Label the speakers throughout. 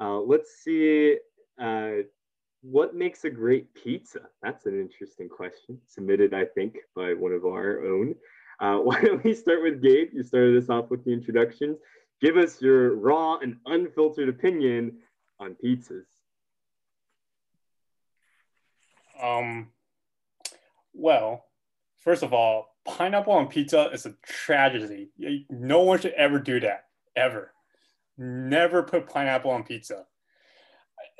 Speaker 1: Uh, let's see. Uh, what makes a great pizza? That's an interesting question, submitted, I think, by one of our own. Uh, why don't we start with Gabe? You started us off with the introductions. Give us your raw and unfiltered opinion on pizzas.
Speaker 2: Um, well, first of all, pineapple on pizza is a tragedy. No one should ever do that, ever. Never put pineapple on pizza.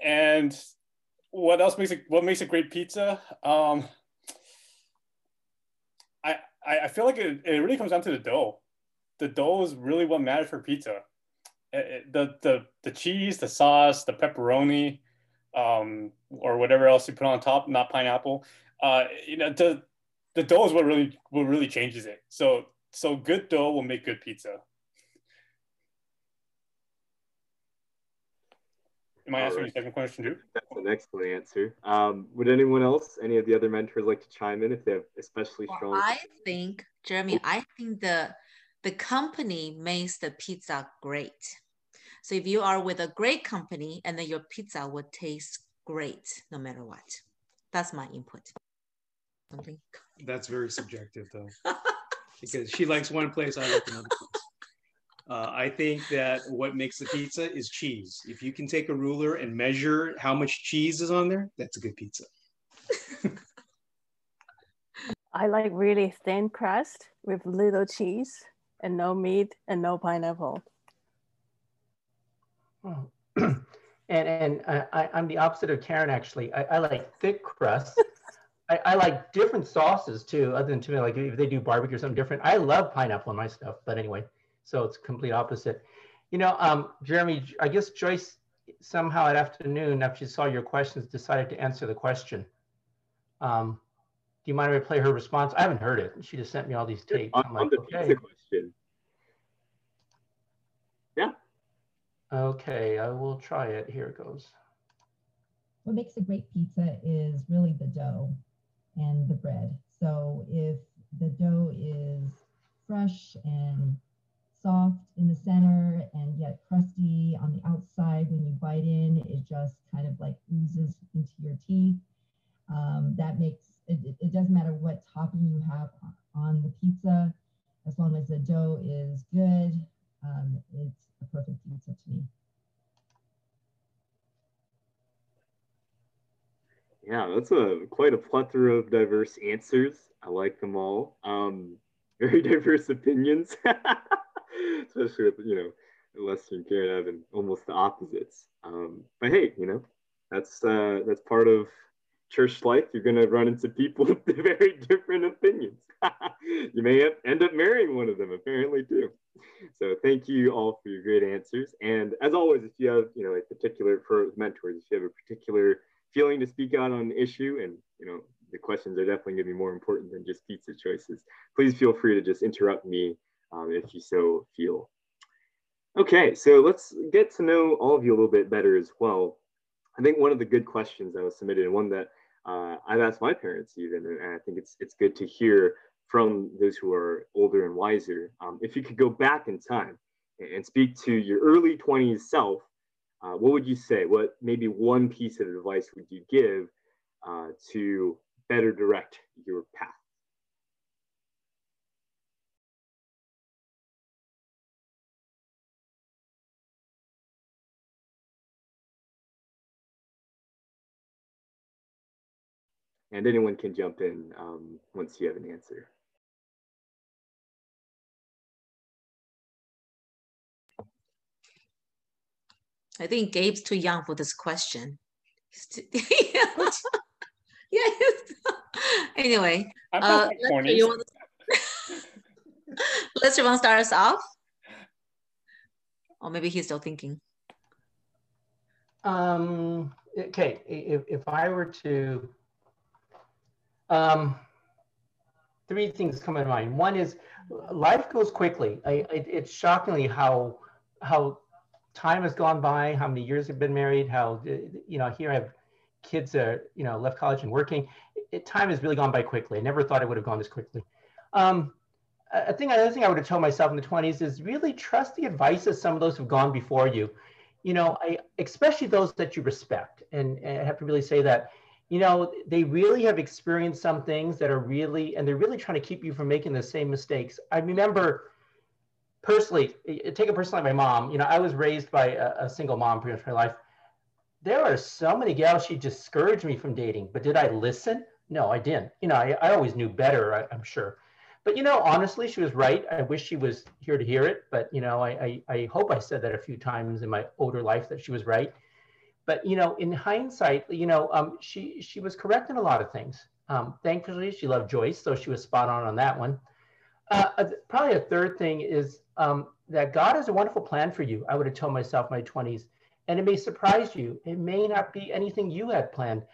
Speaker 2: And what else makes it? What makes a great pizza? Um, I I feel like it, it really comes down to the dough. The dough is really what matters for pizza. It, the the the cheese, the sauce, the pepperoni, um, or whatever else you put on top, not pineapple. Uh, you know, the the dough is what really what really changes it. So so good dough will make good pizza. Am I answering right. your second question too?
Speaker 1: That's an excellent answer. Um, would anyone else, any of the other mentors, like to chime in if they have especially strong?
Speaker 3: Well, I think, Jeremy, I think the the company makes the pizza great. So if you are with a great company, and then your pizza will taste great no matter what. That's my input.
Speaker 4: Something. That's very subjective, though, because she likes one place, I like another place. Uh, I think that what makes a pizza is cheese. If you can take a ruler and measure how much cheese is on there, that's a good pizza.
Speaker 5: I like really thin crust with little cheese and no meat and no pineapple.
Speaker 6: Oh. and and I, I'm the opposite of Karen actually. I, I like thick crust. I, I, like different sauces too, other than tomato. like if they do barbecue or something different. I love pineapple in my stuff, but anyway. So it's complete opposite. You know, um, Jeremy, I guess Joyce somehow at afternoon, after she saw your questions, decided to answer the question. Um, do you mind if I play her response? I haven't heard it. She just sent me all these tapes.
Speaker 1: On, like, on the okay. pizza question. Yeah.
Speaker 6: Okay, I will try it. Here it goes.
Speaker 7: What makes a great pizza is really the dough and the bread. So if the dough is fresh and soft in the center and yet crusty on the outside. When you bite in, it just kind of like oozes into your teeth. Um, that makes it, it doesn't matter what topping you have on the pizza, as long as the dough is good, um, it's a perfect pizza to me.
Speaker 1: Yeah, that's a quite a plethora of diverse answers. I like them all. Um, very diverse opinions. especially with you know Lester and Karen having almost the opposites. Um, but hey, you know that's uh, that's part of church life. You're gonna run into people with very different opinions. you may end up marrying one of them, apparently too. So thank you all for your great answers. And as always, if you have you know a particular for mentors, if you have a particular feeling to speak out on an issue and you know the questions are definitely to be more important than just pizza choices. Please feel free to just interrupt me um, if you so feel. Okay, so let's get to know all of you a little bit better as well. I think one of the good questions that was submitted, and one that uh, I've asked my parents even, and I think it's it's good to hear from those who are older and wiser. Um, if you could go back in time and speak to your early 20s self, uh, what would you say? What maybe one piece of advice would you give uh, to better direct your path? And anyone can jump in um, once you have an answer.
Speaker 3: I think Gabe's too young for this question. Too, yeah. anyway, uh, Lester, you want to, Lester, want to start us off? Or maybe he's still thinking.
Speaker 6: Um, okay, if, if I were to um, three things come to mind. One is life goes quickly. I, I, it's shockingly how how time has gone by, how many years have been married, how you know here I have kids that you know left college and working. It, time has really gone by quickly. I never thought it would have gone this quickly. Um, I think another thing I would have told myself in the 20s is really trust the advice of some of those who've gone before you. you know, I especially those that you respect, and, and I have to really say that, you know, they really have experienced some things that are really, and they're really trying to keep you from making the same mistakes. I remember personally, take a person like my mom, you know, I was raised by a, a single mom pretty much my life. There are so many gals she discouraged me from dating, but did I listen? No, I didn't. You know, I, I always knew better, I, I'm sure. But you know, honestly, she was right. I wish she was here to hear it. But you know, I, I, I hope I said that a few times in my older life that she was right. But you know, in hindsight, you know, um, she she was correct in a lot of things. Um, thankfully, she loved Joyce, so she was spot on on that one. Uh, probably a third thing is um, that God has a wonderful plan for you. I would have told myself in my 20s, and it may surprise you. It may not be anything you had planned.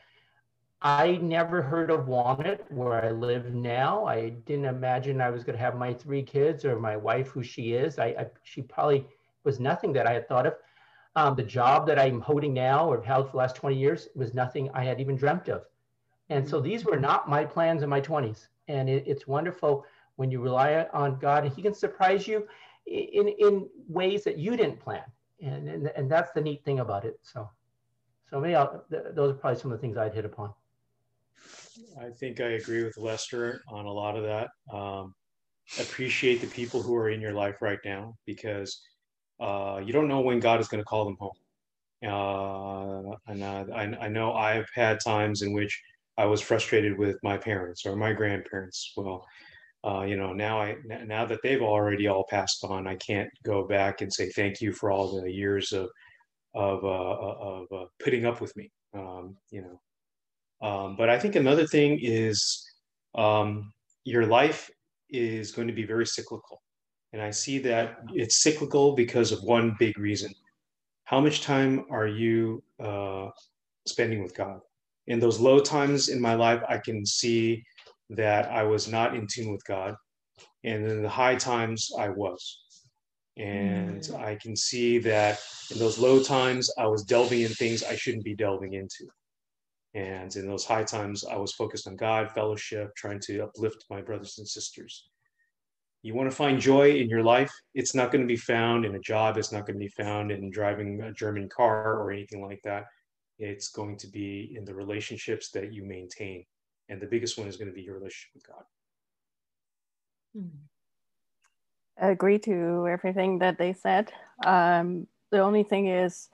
Speaker 6: I never heard of Walnut where I live now. I didn't imagine I was going to have my three kids or my wife, who she is. I, I she probably was nothing that I had thought of. Um, the job that I'm holding now or held for the last 20 years was nothing I had even dreamt of. And so these were not my plans in my 20s. And it, it's wonderful when you rely on God and He can surprise you in, in ways that you didn't plan. And, and, and that's the neat thing about it. So, so maybe I'll, th- those are probably some of the things I'd hit upon.
Speaker 4: I think I agree with Lester on a lot of that. Um, appreciate the people who are in your life right now because uh, you don't know when God is going to call them home. Uh, and uh, I, I, know I've had times in which I was frustrated with my parents or my grandparents. Well, uh, you know, now I now that they've already all passed on, I can't go back and say thank you for all the years of of uh, of putting up with me. Um, you know, um, but I think another thing is um, your life is going to be very cyclical. And I see that it's cyclical because of one big reason. How much time are you uh, spending with God? In those low times in my life, I can see that I was not in tune with God. And in the high times, I was. And mm. I can see that in those low times, I was delving in things I shouldn't be delving into. And in those high times, I was focused on God, fellowship, trying to uplift my brothers and sisters. You want to find joy in your life? It's not going to be found in a job. It's not going to be found in driving a German car or anything like that. It's going to be in the relationships that you maintain. And the biggest one is going to be your relationship with God.
Speaker 5: Hmm. I agree to everything that they said. Um, the only thing is,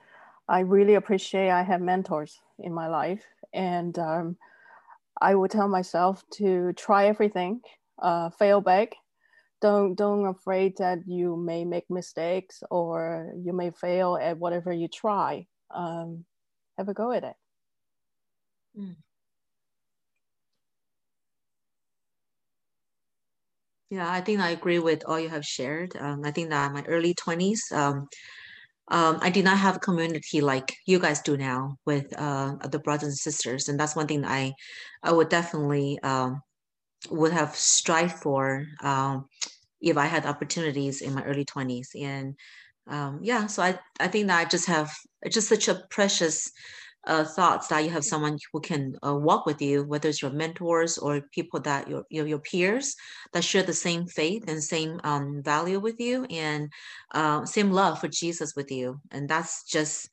Speaker 5: I really appreciate I have mentors in my life and um, I would tell myself to try everything, uh, fail back. Don't don't afraid that you may make mistakes or you may fail at whatever you try. Um, have a go at it. Mm.
Speaker 3: Yeah, I think I agree with all you have shared. Um, I think that in my early 20s, um, um, I did not have a community like you guys do now with uh, the brothers and sisters, and that's one thing I I would definitely um, would have strived for um, if I had opportunities in my early twenties. And um, yeah, so I I think that I just have just such a precious uh, thoughts that you have someone who can uh, walk with you, whether it's your mentors or people that your, your, your peers that share the same faith and same um, value with you and uh, same love for Jesus with you. And that's just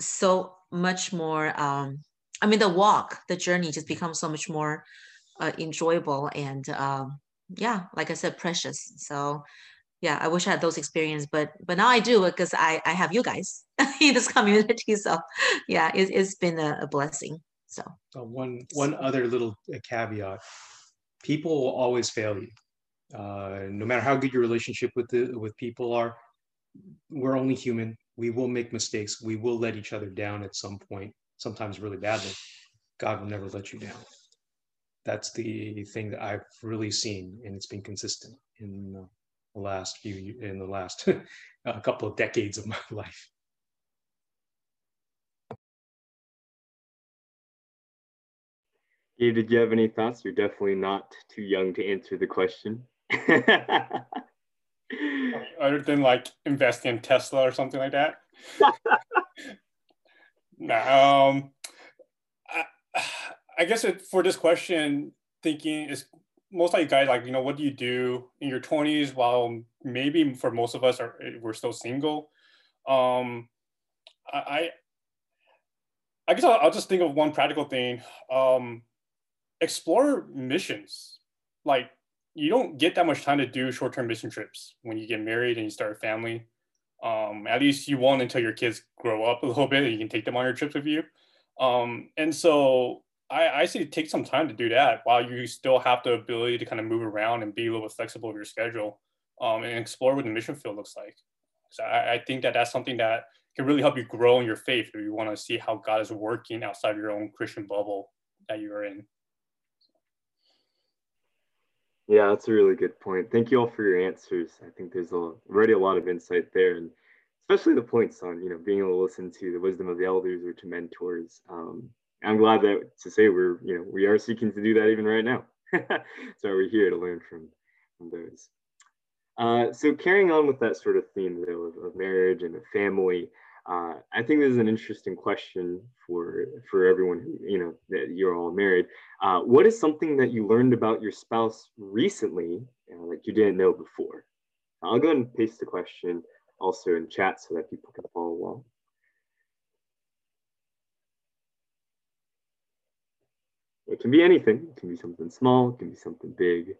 Speaker 3: so much more. Um, I mean, the walk, the journey just becomes so much more uh, enjoyable and um, yeah, like I said, precious. So yeah i wish i had those experience but but now i do because i i have you guys in this community. So yeah it, has been a, a, blessing. So.
Speaker 4: Uh, one one other little uh, caveat. People will always fail you. Uh, no matter how good your relationship with the with people are we're only human. We will make mistakes. We will let each other down at some point sometimes really badly. God will never let you down that's the thing that i've really seen and it's been consistent in the last few in the last a couple of decades of my life.
Speaker 1: Gabe, did you have any thoughts? You're definitely not too young to answer the question.
Speaker 2: Other than like investing in Tesla or something like that. no, um, I, I guess it, for this question, thinking is most like guys like you know what do you do in your 20s while maybe for most of us are we're still single um I, I guess I'll, I'll, just think of one practical thing. Um, explore missions. Like you don't get that much time to do short-term mission trips when you get married and you start a family. Um, at least you won't until your kids grow up a little bit and you can take them on your trips with you. Um, and so I, I say take some time to do that while you still have the ability to kind of move around and be a little bit flexible with your schedule um, and explore what the mission field looks like. So I, I think that that's something that can really help you grow in your faith if you want to see how God is working outside of your own Christian bubble that you're in.
Speaker 1: Yeah, that's a really good point. Thank you all for your answers. I think there's a, already a lot of insight there, and especially the points on you know being able to listen to the wisdom of the elders or to mentors. Um, I'm glad that to say we're you know we are seeking to do that even right now. so we're here to learn from from those. Uh, so carrying on with that sort of theme though of, of marriage and a family, uh, I think this is an interesting question for for everyone who you know that you're all married. Uh, what is something that you learned about your spouse recently uh, that you didn't know before? I'll go and paste the question also in chat so that people can follow along. Can be anything. It can be something small. It can be something big.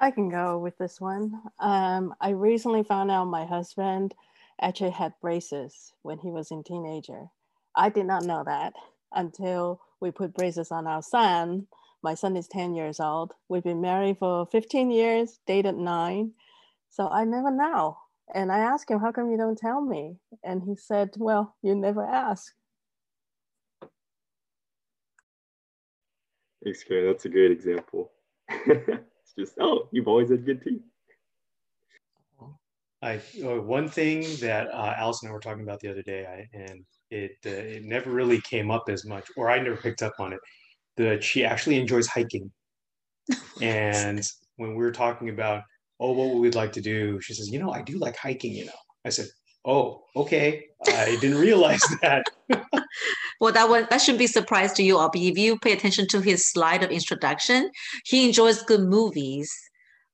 Speaker 5: I can go with this one. Um, I recently found out my husband actually had braces when he was a teenager. I did not know that until we put braces on our son. My son is 10 years old. We've been married for 15 years, dated nine. So I never know. And I asked him, How come you don't tell me? And he said, Well, you never ask.
Speaker 1: Thanks, Karen. That's a great example. It's just, oh, you've always had good teeth.
Speaker 4: I uh, one thing that uh, Alice and I were talking about the other day, I, and it uh, it never really came up as much, or I never picked up on it. That she actually enjoys hiking, and when we were talking about oh what would we'd like to do, she says, you know, I do like hiking. You know, I said, oh okay, I didn't realize that.
Speaker 3: well, that one that shouldn't be a surprise to you all. But if you pay attention to his slide of introduction, he enjoys good movies,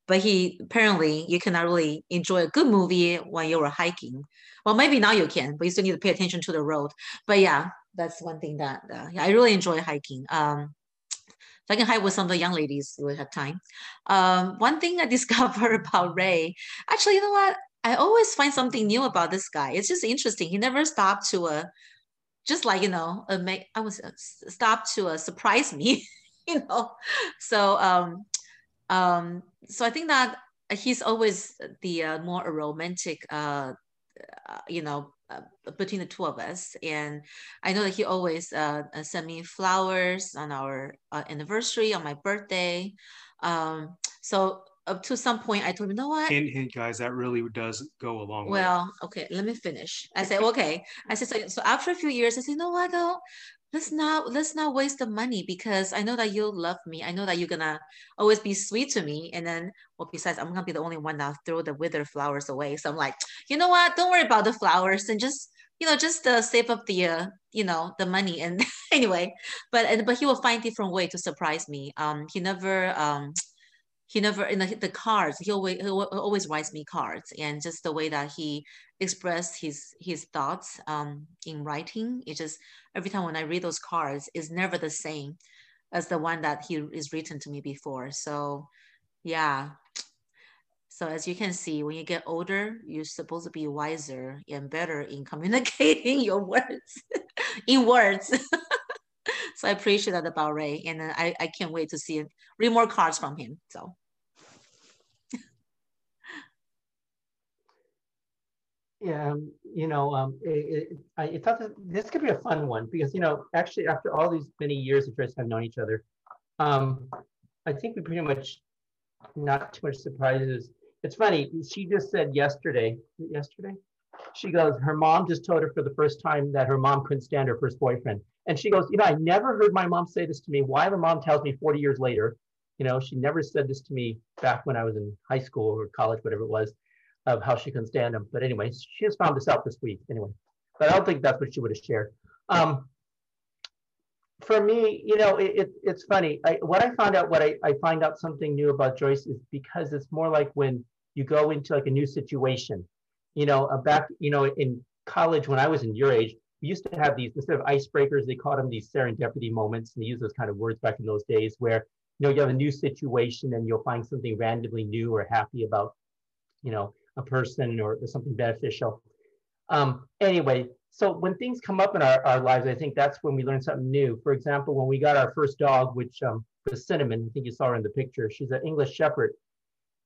Speaker 3: but he apparently you cannot really enjoy a good movie when you're hiking. Well, maybe now you can, but you still need to pay attention to the road. But yeah, that's one thing that uh, I really enjoy hiking. Um, I can hike with some of the young ladies, would have time. Um, one thing I discovered about Ray, actually, you know what? I always find something new about this guy. It's just interesting. He never stopped to uh, just like you know uh, make i was uh, stopped to uh, surprise me you know so um um so i think that he's always the uh, more romantic uh, uh you know uh, between the two of us and i know that he always uh, sent me flowers on our anniversary on my birthday um so up to some point, I told him, you know what?
Speaker 4: Hint, hint, guys, that really does go a long
Speaker 3: well, way. Well, okay, let me finish. I said, okay. I said, so, so after a few years, I said, you know what though? Let's not let's not waste the money because I know that you'll love me. I know that you're gonna always be sweet to me. And then, well, besides, I'm gonna be the only one that throw the withered flowers away. So I'm like, you know what? Don't worry about the flowers and just you know just uh, save up the uh, you know the money and anyway but but he will find different way to surprise me um he never um he never in the, the cards he always he always writes me cards and just the way that he expressed his his thoughts um, in writing it just every time when i read those cards is never the same as the one that he is written to me before. So yeah. So as you can see when you get older you're supposed to be wiser and better in communicating your words in words so I appreciate that about Ray, and I, I can't wait to see read more cards from him. So.
Speaker 6: Yeah, um, you know, um, it, it, I thought this could be a fun one because you know, actually, after all these many years of just have known each other, um, I think we pretty much not too much surprises. It's funny. She just said yesterday. Yesterday, she goes. Her mom just told her for the first time that her mom couldn't stand her first boyfriend. And she goes, you know, I never heard my mom say this to me. Why the mom tells me 40 years later, you know, she never said this to me back when I was in high school or college, whatever it was, of how she couldn't stand him. But anyway, she just found this out this week anyway. But I don't think that's what she would have shared. Um, for me, you know, it, it, it's funny. I, what I found out, what I, I find out something new about Joyce is because it's more like when you go into like a new situation. You know, uh, back, you know, in college when I was in your age, we used to have these instead of icebreakers, they called them these serendipity moments, and they use those kind of words back in those days where you know you have a new situation and you'll find something randomly new or happy about, you know, a person or, or something beneficial. Um, anyway, so when things come up in our, our lives, I think that's when we learn something new. For example, when we got our first dog, which um, was Cinnamon, I think you saw her in the picture. She's an English Shepherd,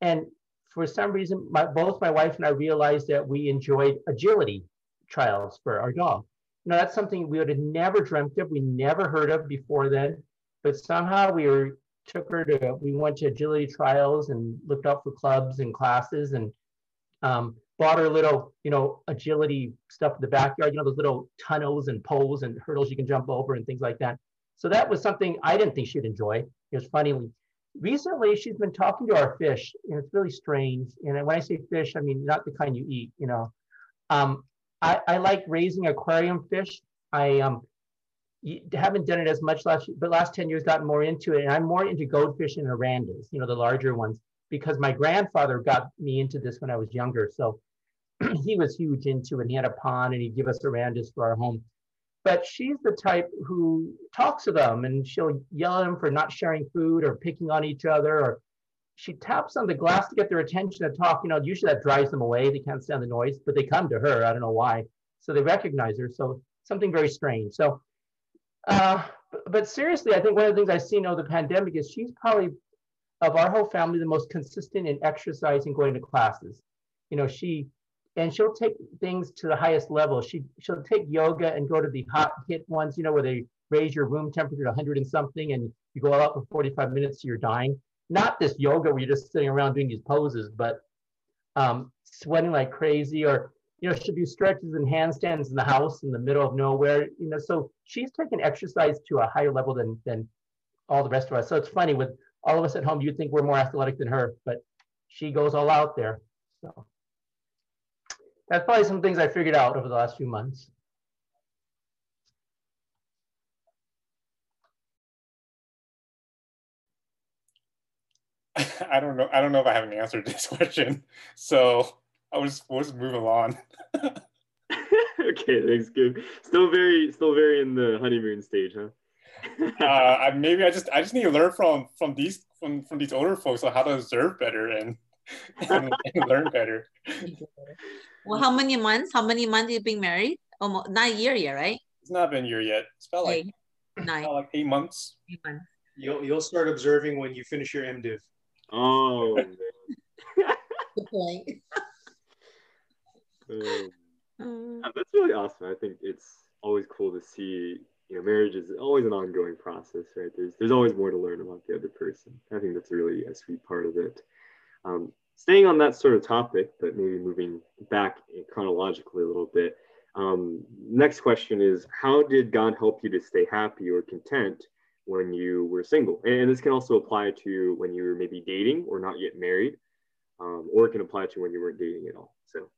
Speaker 6: and for some reason, my, both my wife and I realized that we enjoyed agility trials for our dog. You know, that's something we would have never dreamt of, we never heard of before then, but somehow we were took her to we went to agility trials and looked out for clubs and classes and um, bought her little you know agility stuff in the backyard you know those little tunnels and poles and hurdles you can jump over and things like that so that was something i didn't think she'd enjoy it was funny recently she's been talking to our fish and it's really strange. And when i say fish i mean not the kind you eat you know. Um, I, I like raising aquarium fish. I um, haven't done it as much last but last 10 years gotten more into it. And i'm more into goldfish and orandas you know the larger ones because my grandfather got me into this when i was younger. So he was huge into it. And he had a pond and he'd give us orandas for our home but she's the type who talks to them and she'll yell at them for not sharing food or picking on each other or she taps on the glass to get their attention to talk you know usually that drives them away. They can't stand the noise but they come to her. I don't know why. So they recognize her. So something very strange. So uh, but seriously, I think one of the things I've seen over the pandemic is she's probably of our whole family the most consistent in exercise and going to classes. You know, she and she'll take things to the highest level. She she'll take yoga and go to the hot hit ones, you know, where they raise your room temperature to 100 and something, and you go out for 45 minutes, you're dying. Not this yoga where you're just sitting around doing these poses, but um, sweating like crazy, or you know, she'll do stretches and handstands in the house in the middle of nowhere. You know, so she's taken exercise to a higher level than than all the rest of us. So it's funny with all of us at home, you'd think we're more athletic than her, but she goes all out there. So that's probably some things I figured out over the last few months.
Speaker 2: I don't know. I don't know if I have an answer to this question. So I was was moving on.
Speaker 1: okay, thanks. Good. Still very, still very in the honeymoon stage, huh?
Speaker 2: uh, maybe I just I just need to learn from from these from from these older folks on how to observe better and, and, and learn better.
Speaker 3: Well, how many months? How many months you've been married? Almost not a year yet, right?
Speaker 2: It's not been a year yet. It's about like
Speaker 3: nine,
Speaker 2: about like eight months.
Speaker 3: Eight months.
Speaker 4: You'll you'll start observing when you finish your MDiv.
Speaker 1: Oh.
Speaker 3: Good point.
Speaker 1: um, that's really awesome. I think it's always cool to see. You know, marriage is always an ongoing process, right? There's there's always more to learn about the other person. I think that's really a sweet part of it. Um, staying on that sort of topic, but maybe moving back chronologically a little bit. Um, next question is How did God help you to stay happy or content when you were single? And this can also apply to when you were maybe dating or not yet married, um, or it can apply to when you weren't dating at all. So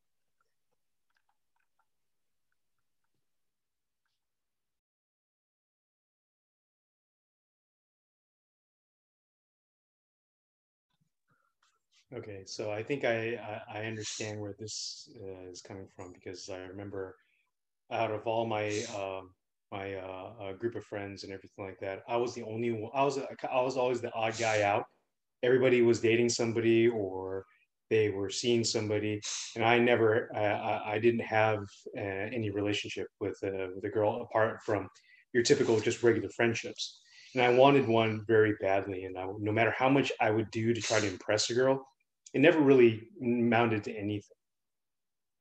Speaker 4: Okay, so I think I I, understand where this uh, is coming from because I remember out of all my uh, my uh, uh, group of friends and everything like that, I was the only one. I was I was always the odd guy out. Everybody was dating somebody or they were seeing somebody, and I never I, I didn't have uh, any relationship with uh, with a girl apart from your typical just regular friendships. And I wanted one very badly, and I, no matter how much I would do to try to impress a girl, it never really mounted to anything.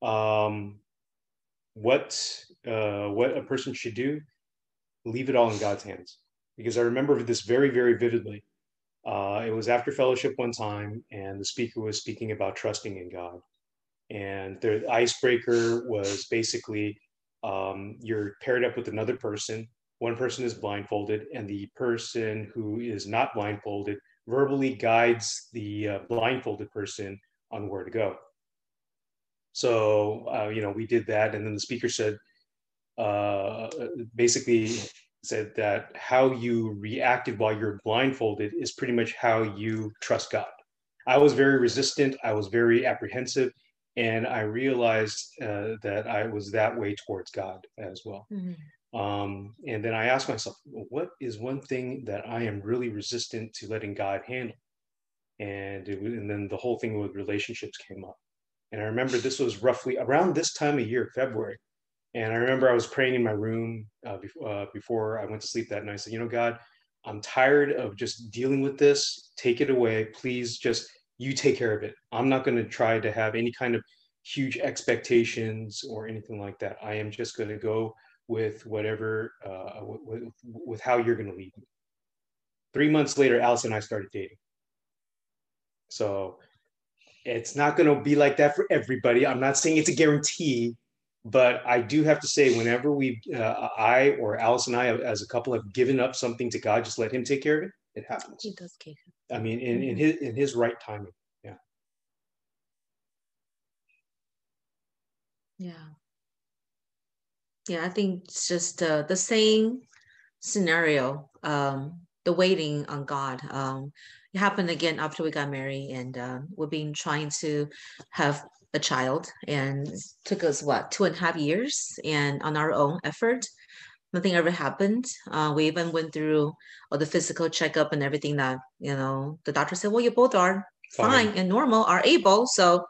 Speaker 4: Um, what uh, what a person should do, leave it all in God's hands. Because I remember this very, very vividly. Uh, it was after fellowship one time, and the speaker was speaking about trusting in God. And the icebreaker was basically um, you're paired up with another person. One person is blindfolded, and the person who is not blindfolded verbally guides the uh, blindfolded person on where to go. So, uh, you know, we did that. And then the speaker said, uh, basically said that how you reacted while you're blindfolded is pretty much how you trust God. I was very resistant. I was very apprehensive, and I realized uh, that I was that way towards God as well. Mm-hmm. Um, and then I asked myself, what is one thing that I am really resistant to letting God handle? And it, and then the whole thing with relationships came up. And I remember this was roughly around this time of year, February. And I remember I was praying in my room uh, uh, before I went to sleep that night. I said, you know, God, I'm tired of just dealing with this. Take it away. Please just, you take care of it. I'm not going to try to have any kind of huge expectations or anything like that. I am just going to go with whatever, uh, with, with how you're going to lead me. Three months later, Alice and I started dating. So it's not going to be like that for everybody. I'm not saying it's a guarantee, but I do have to say, whenever we, uh, I or Alice and I, as a couple, have given up something to God, just let Him take care of it. It happens.
Speaker 3: He does care.
Speaker 4: I mean, in, in his in His right timing. Yeah.
Speaker 3: Yeah. Yeah, I think it's just uh, the same scenario. Um, the waiting on God. Um, it happened again after we got married, and uh, we've been trying to have a child, and took us what two and a half years, and on our own effort, nothing ever happened. Uh, we even went through all the physical checkup and everything that you know. The doctor said, "Well, you both are fine, fine and normal, are able." So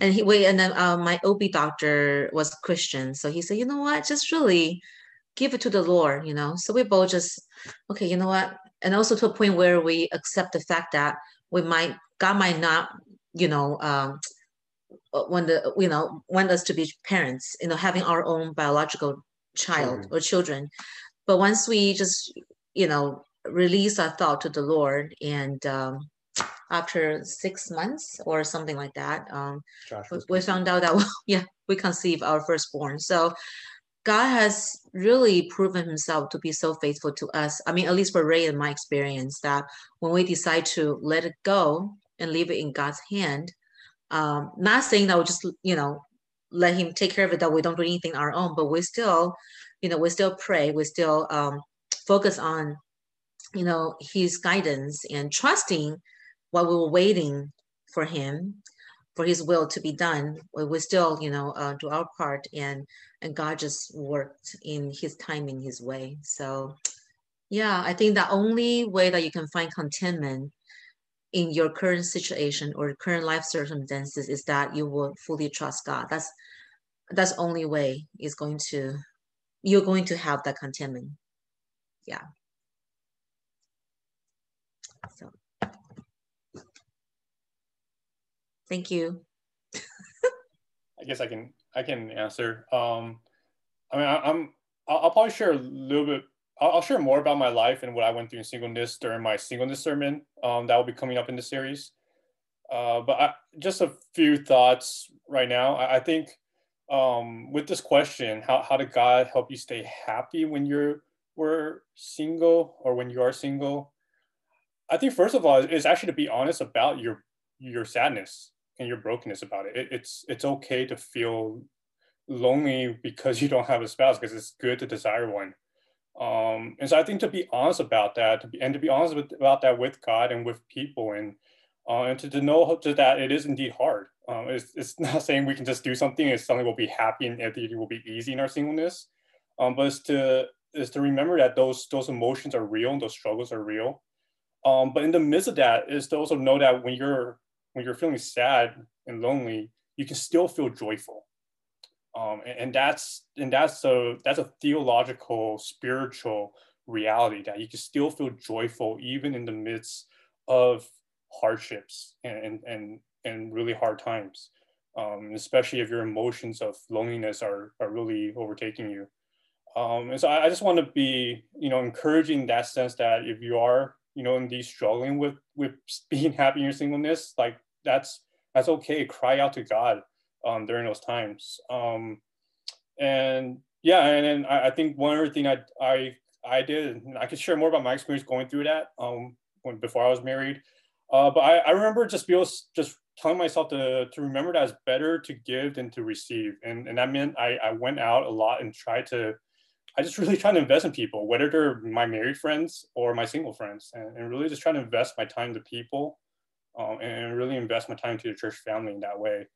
Speaker 3: and he wait and then uh, my ob doctor was christian. So he said you know what? Just really give it to the lord you know? So we both just okay you know what? And also to a point where we accept the fact that we might God might not, you know, um, uh, when the you know want us to be parents, you know, having our own biological child mm-hmm. or children, but once we just you know release our thought to the Lord and um, after six months or something like that, um, we, we found out that yeah we conceived our firstborn. So God has really proven himself to be so faithful to us. I mean, at least for Ray and my experience, that when we decide to let it go and leave it in God's hand, um, not saying that we just, you know, let him take care of it, that we don't do anything our own, but we still, you know, we still pray, we still um, focus on, you know, his guidance and trusting while we were waiting for him for his will to be done we still you know uh, do our part and and god just worked in his time in his way. So yeah i think the only way that you can find contentment in your current situation or current life circumstances is that you will fully trust god. That's that's only way is going to you're going to have that contentment. Yeah so Thank you.
Speaker 2: I guess I can I can answer. Um, I mean, I, am I'll, I'll, probably share a little bit. I'll, I'll, share more about my life and what I went through in singleness during my singleness sermon. Um, that will be coming up in the series. Uh, but I, just a few thoughts right now. I, I think um, with this question, how how did God help you stay happy when you're were single or when you are single? I think first of all is actually to be honest about your your sadness and your brokenness about it. it. It's it's okay to feel lonely because you don't have a spouse because it's good to desire one. Um, and so I think to be honest about that, to be, and to be honest with, about that with God and with people, and uh, and to, to know to that it is indeed hard. Um, it's, it's not saying we can just do something and suddenly we'll be happy and everything will be easy in our singleness, um, but it's to is to remember that those those emotions are real and those struggles are real. Um, but in the midst of that is to also know that when you're when you're feeling sad and lonely, you can still feel joyful. Um, and, and, that's and that's a that's a theological, spiritual reality that you can still feel joyful even in the midst of hardships and and and really hard times. Um, especially if your emotions of loneliness are, are really overtaking you. Um, and so I, I, just want to be, you know, encouraging that sense that if you are, you know, indeed struggling with with being happy in your singleness, like that's that's okay. Cry out to God um, during those times. Um, and yeah, and then I, I, think one other thing I I I did, I could share more about my experience going through that um, when before I was married. Uh, but I, I remember just being just telling myself to to remember that it's better to give than to receive, and and that meant I I went out a lot and tried to. I just really trying to invest in people, whether they're my married friends or my single friends, and, and really just trying to invest my time to people um, and really invest my time to the church family in that way.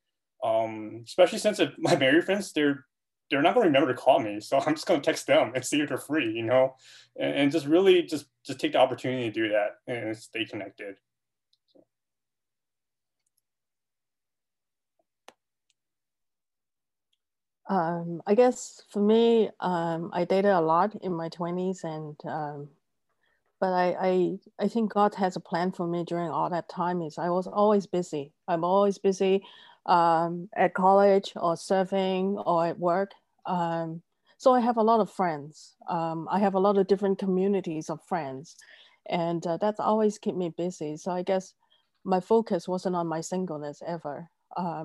Speaker 2: Um, especially since my married friends, they're they're not going to remember to call me, so I'm just going to text them and see if they're free, you know, and, and just really just just take the opportunity to do that and stay connected.
Speaker 5: Um, I guess for me, um, I dated a lot in my 20s, and um, but I, I I think God has a plan for me during all that time. Is I was always busy. I'm always busy um, at college or serving or at work. Um, so I have a lot of friends. Um, I have a lot of different communities of friends, and uh, that's always keep me busy. So I guess my focus wasn't on my singleness ever.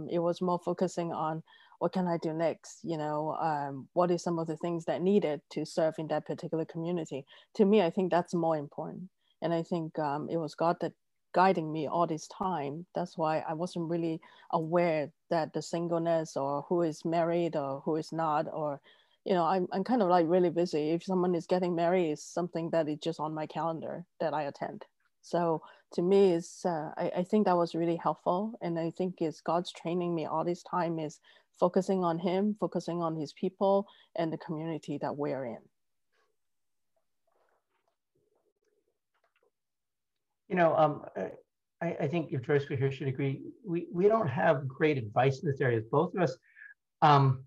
Speaker 5: it was more focusing on what can I do next? You know, um, what is some of the things that needed to serve in that particular community? To me, I think that's more important. And I think um, it was God that guiding me all this time. That's why I wasn't really aware that the singleness or who is married or who is not, or, you know, I'm, I'm kind of like really busy. If someone is getting married, it's something that is just on my calendar that I attend. So to me, is uh, I, I think that was really helpful, and I think is God's training me all this time is focusing on him, focusing on his people and the community that we're in.
Speaker 6: You know, um, I, I, think if Joyce here should agree, we, we don't have great advice in this area. Both of us um,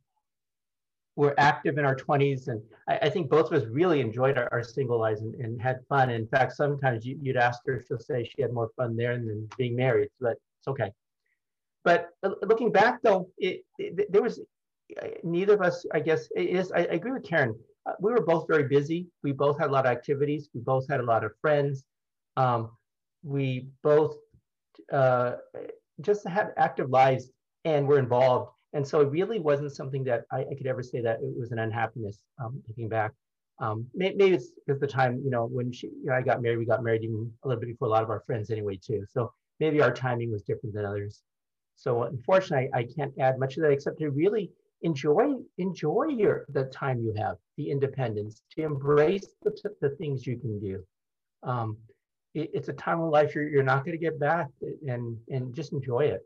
Speaker 6: were active in our 20s, and I, I think both of us really enjoyed our, our single lives and, and, had fun. In fact, sometimes you, would ask her, she'll say she had more fun there than being married, but it's okay. But uh, looking back, though, it, it, there was uh, neither of us. I guess is. I, I agree with Karen. Uh, we were both very busy. We both had a lot of activities. We both had a lot of friends. Um, we both uh, just had active lives and were involved. And so it really wasn't something that I, I could ever say that it was an unhappiness. Um, looking back, um, maybe, maybe, it's because the time you know when she, you know, I got married, we got married even a little bit before a lot of our friends anyway too. So maybe our timing was different than others. So unfortunately, I can't add much of that except to really enjoy enjoy your the time you have, the independence, to embrace the, the things you can do. Um, it, it's a time of life you're, you're not going to get back, and and just enjoy it.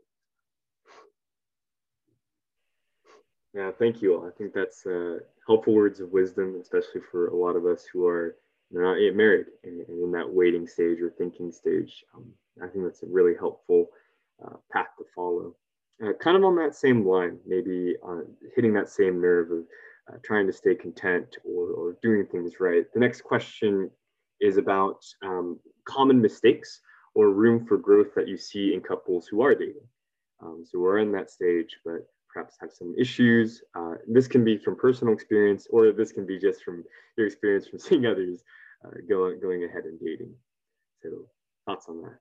Speaker 1: Yeah, thank you. I think that's uh, helpful words of wisdom, especially for a lot of us who are not yet married and, and in that waiting stage or thinking stage. Um, I think that's really helpful uh, path to follow. Uh, kind of on that same line, maybe uh, hitting that same nerve of uh, trying to stay content or, or doing things right. The next question is about um, common mistakes or room for growth that you see in couples who are dating. Um, so we're in that stage, but perhaps have some issues. Uh, this can be from personal experience, or this can be just from your experience from seeing others uh, going going ahead and dating. So thoughts on that?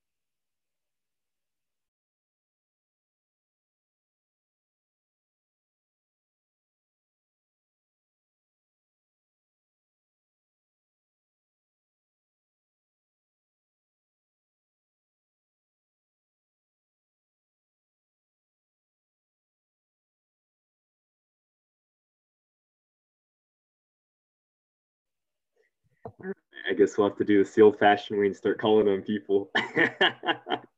Speaker 1: I guess we'll have to do the old fashioned way and start calling on people. uh,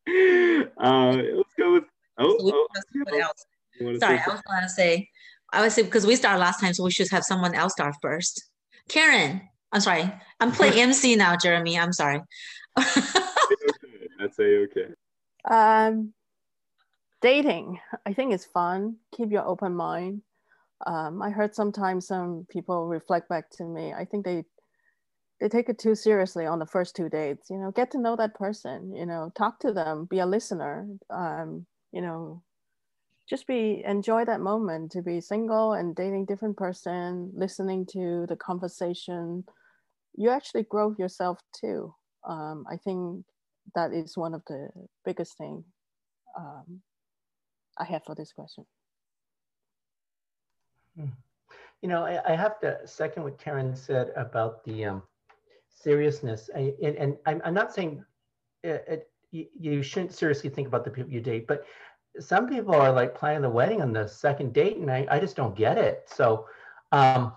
Speaker 1: let's go with oh,
Speaker 3: so oh Sorry, I was going to say, I would say because we started last time, so we should have someone else start first. Karen, I'm sorry, I'm playing MC now, Jeremy. I'm sorry.
Speaker 1: That's a okay.
Speaker 5: Um, dating, I think it's fun. Keep your open mind. Um, I heard sometimes some people reflect back to me. I think they they take it too seriously on the first two dates you know get to know that person you know talk to them be a listener um, you know just be enjoy that moment to be single and dating different person listening to the conversation. You actually grow yourself too. Um, i think that is one of the biggest thing um, i have for this question.
Speaker 6: Hmm. you know I, I, have to second what karen said about the um, seriousness. I, and, and I'm, I'm, not saying it, uh, it, you, you shouldn't seriously think about the people you date, but some people are like planning the wedding on the second date, and I, I just don't get it. So, um,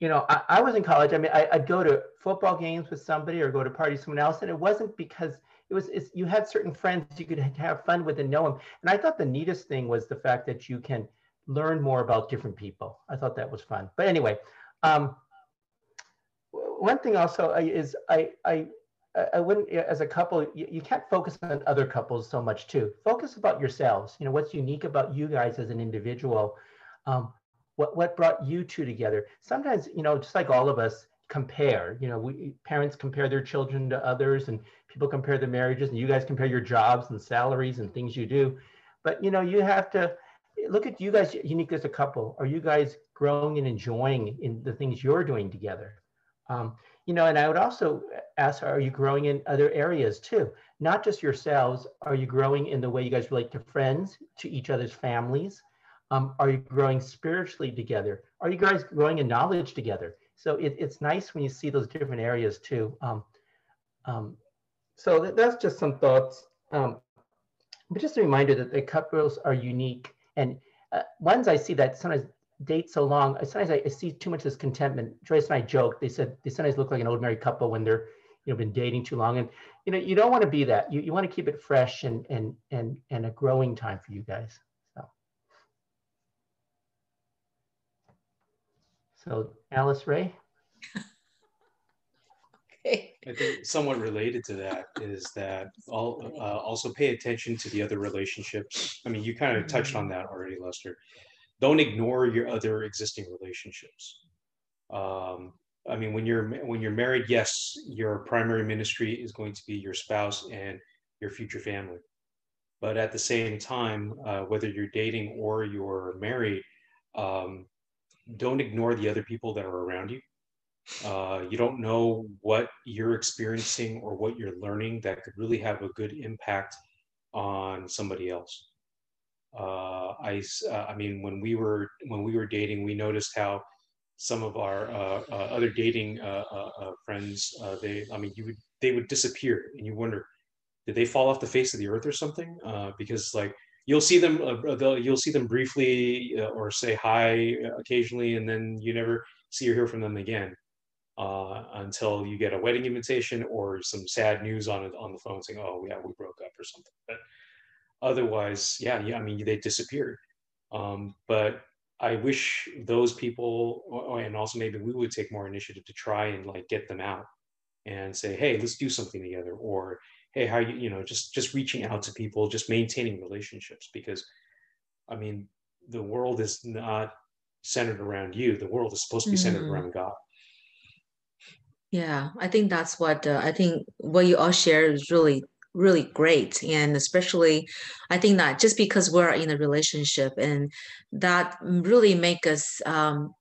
Speaker 6: you know, I, I, was in college. I mean, I, would go to football games with somebody or go to parties with someone else, and it wasn't because it it was you had certain friends you could have fun with and know them. And I thought the neatest thing was the fact that you can learn more about different people. I thought that was fun. But anyway, um, one thing also is I, I, I wouldn't, as a couple, you, you, can't focus on other couples so much too. Focus about yourselves. You know, what's unique about you guys as an individual. Um, what, what brought you two together? Sometimes, you know, just like all of us compare, you know, we, parents compare their children to others and people compare their marriages and you guys compare your jobs and salaries and things you do. But, you know, you have to, look at you guys unique as a couple. Are you guys growing and enjoying in the things you're doing together? Um, you know, and I would also ask, are you growing in other areas too? Not just yourselves. Are you growing in the way you guys relate to friends, to each other's families? Um, are you growing spiritually together? Are you guys growing in knowledge together? So it, it's nice when you see those different areas too. Um, um, so that, that's just some thoughts. Um, but just a reminder that the couples are unique and uh, ones I see that sometimes date so long, sometimes I, I see too much of this contentment. Joyce and I joke, they said they sometimes look like an old married couple when they're you know been dating too long. And you know, you don't want to be that. You, you want to keep it fresh and and and and a growing time for you guys. So so Alice Ray.
Speaker 4: Okay i think somewhat related to that is that all, uh, also pay attention to the other relationships. I mean, you kind of touched on that already, Lester. Don't ignore your other existing relationships. Um, I mean, when you're when you're married, yes, your primary ministry is going to be your spouse and your future family. But at the same time, uh, whether you're dating or you're married, um, don't ignore the other people that are around you uh, you don't know what you're experiencing or what you're learning that could really have a good impact on somebody else. Uh, I, uh, I mean, when we were when we were dating, we noticed how some of our uh, uh, other dating uh, friends, they, I mean, you would they would disappear, and you wonder, did they fall off the face of the earth or something? because like you'll see them, you'll see them briefly or say hi occasionally, and then you never see or hear from them again uh, until you get a wedding invitation or some sad news on on the phone saying, "Oh, yeah, we broke up" or something. But otherwise, yeah, yeah, I mean, they disappeared. Um, but I wish those people, and also maybe we would take more initiative to try and like get them out and say, "Hey, let's do something together," or "Hey, how you, you know, just just reaching out to people, just maintaining relationships," because, I mean, the world is not centered around you. The world is supposed to be centered mm-hmm. around God.
Speaker 3: Yeah, I think that's what uh, I think what you all share is really really great and especially i think that just because we're in a relationship and that really make us um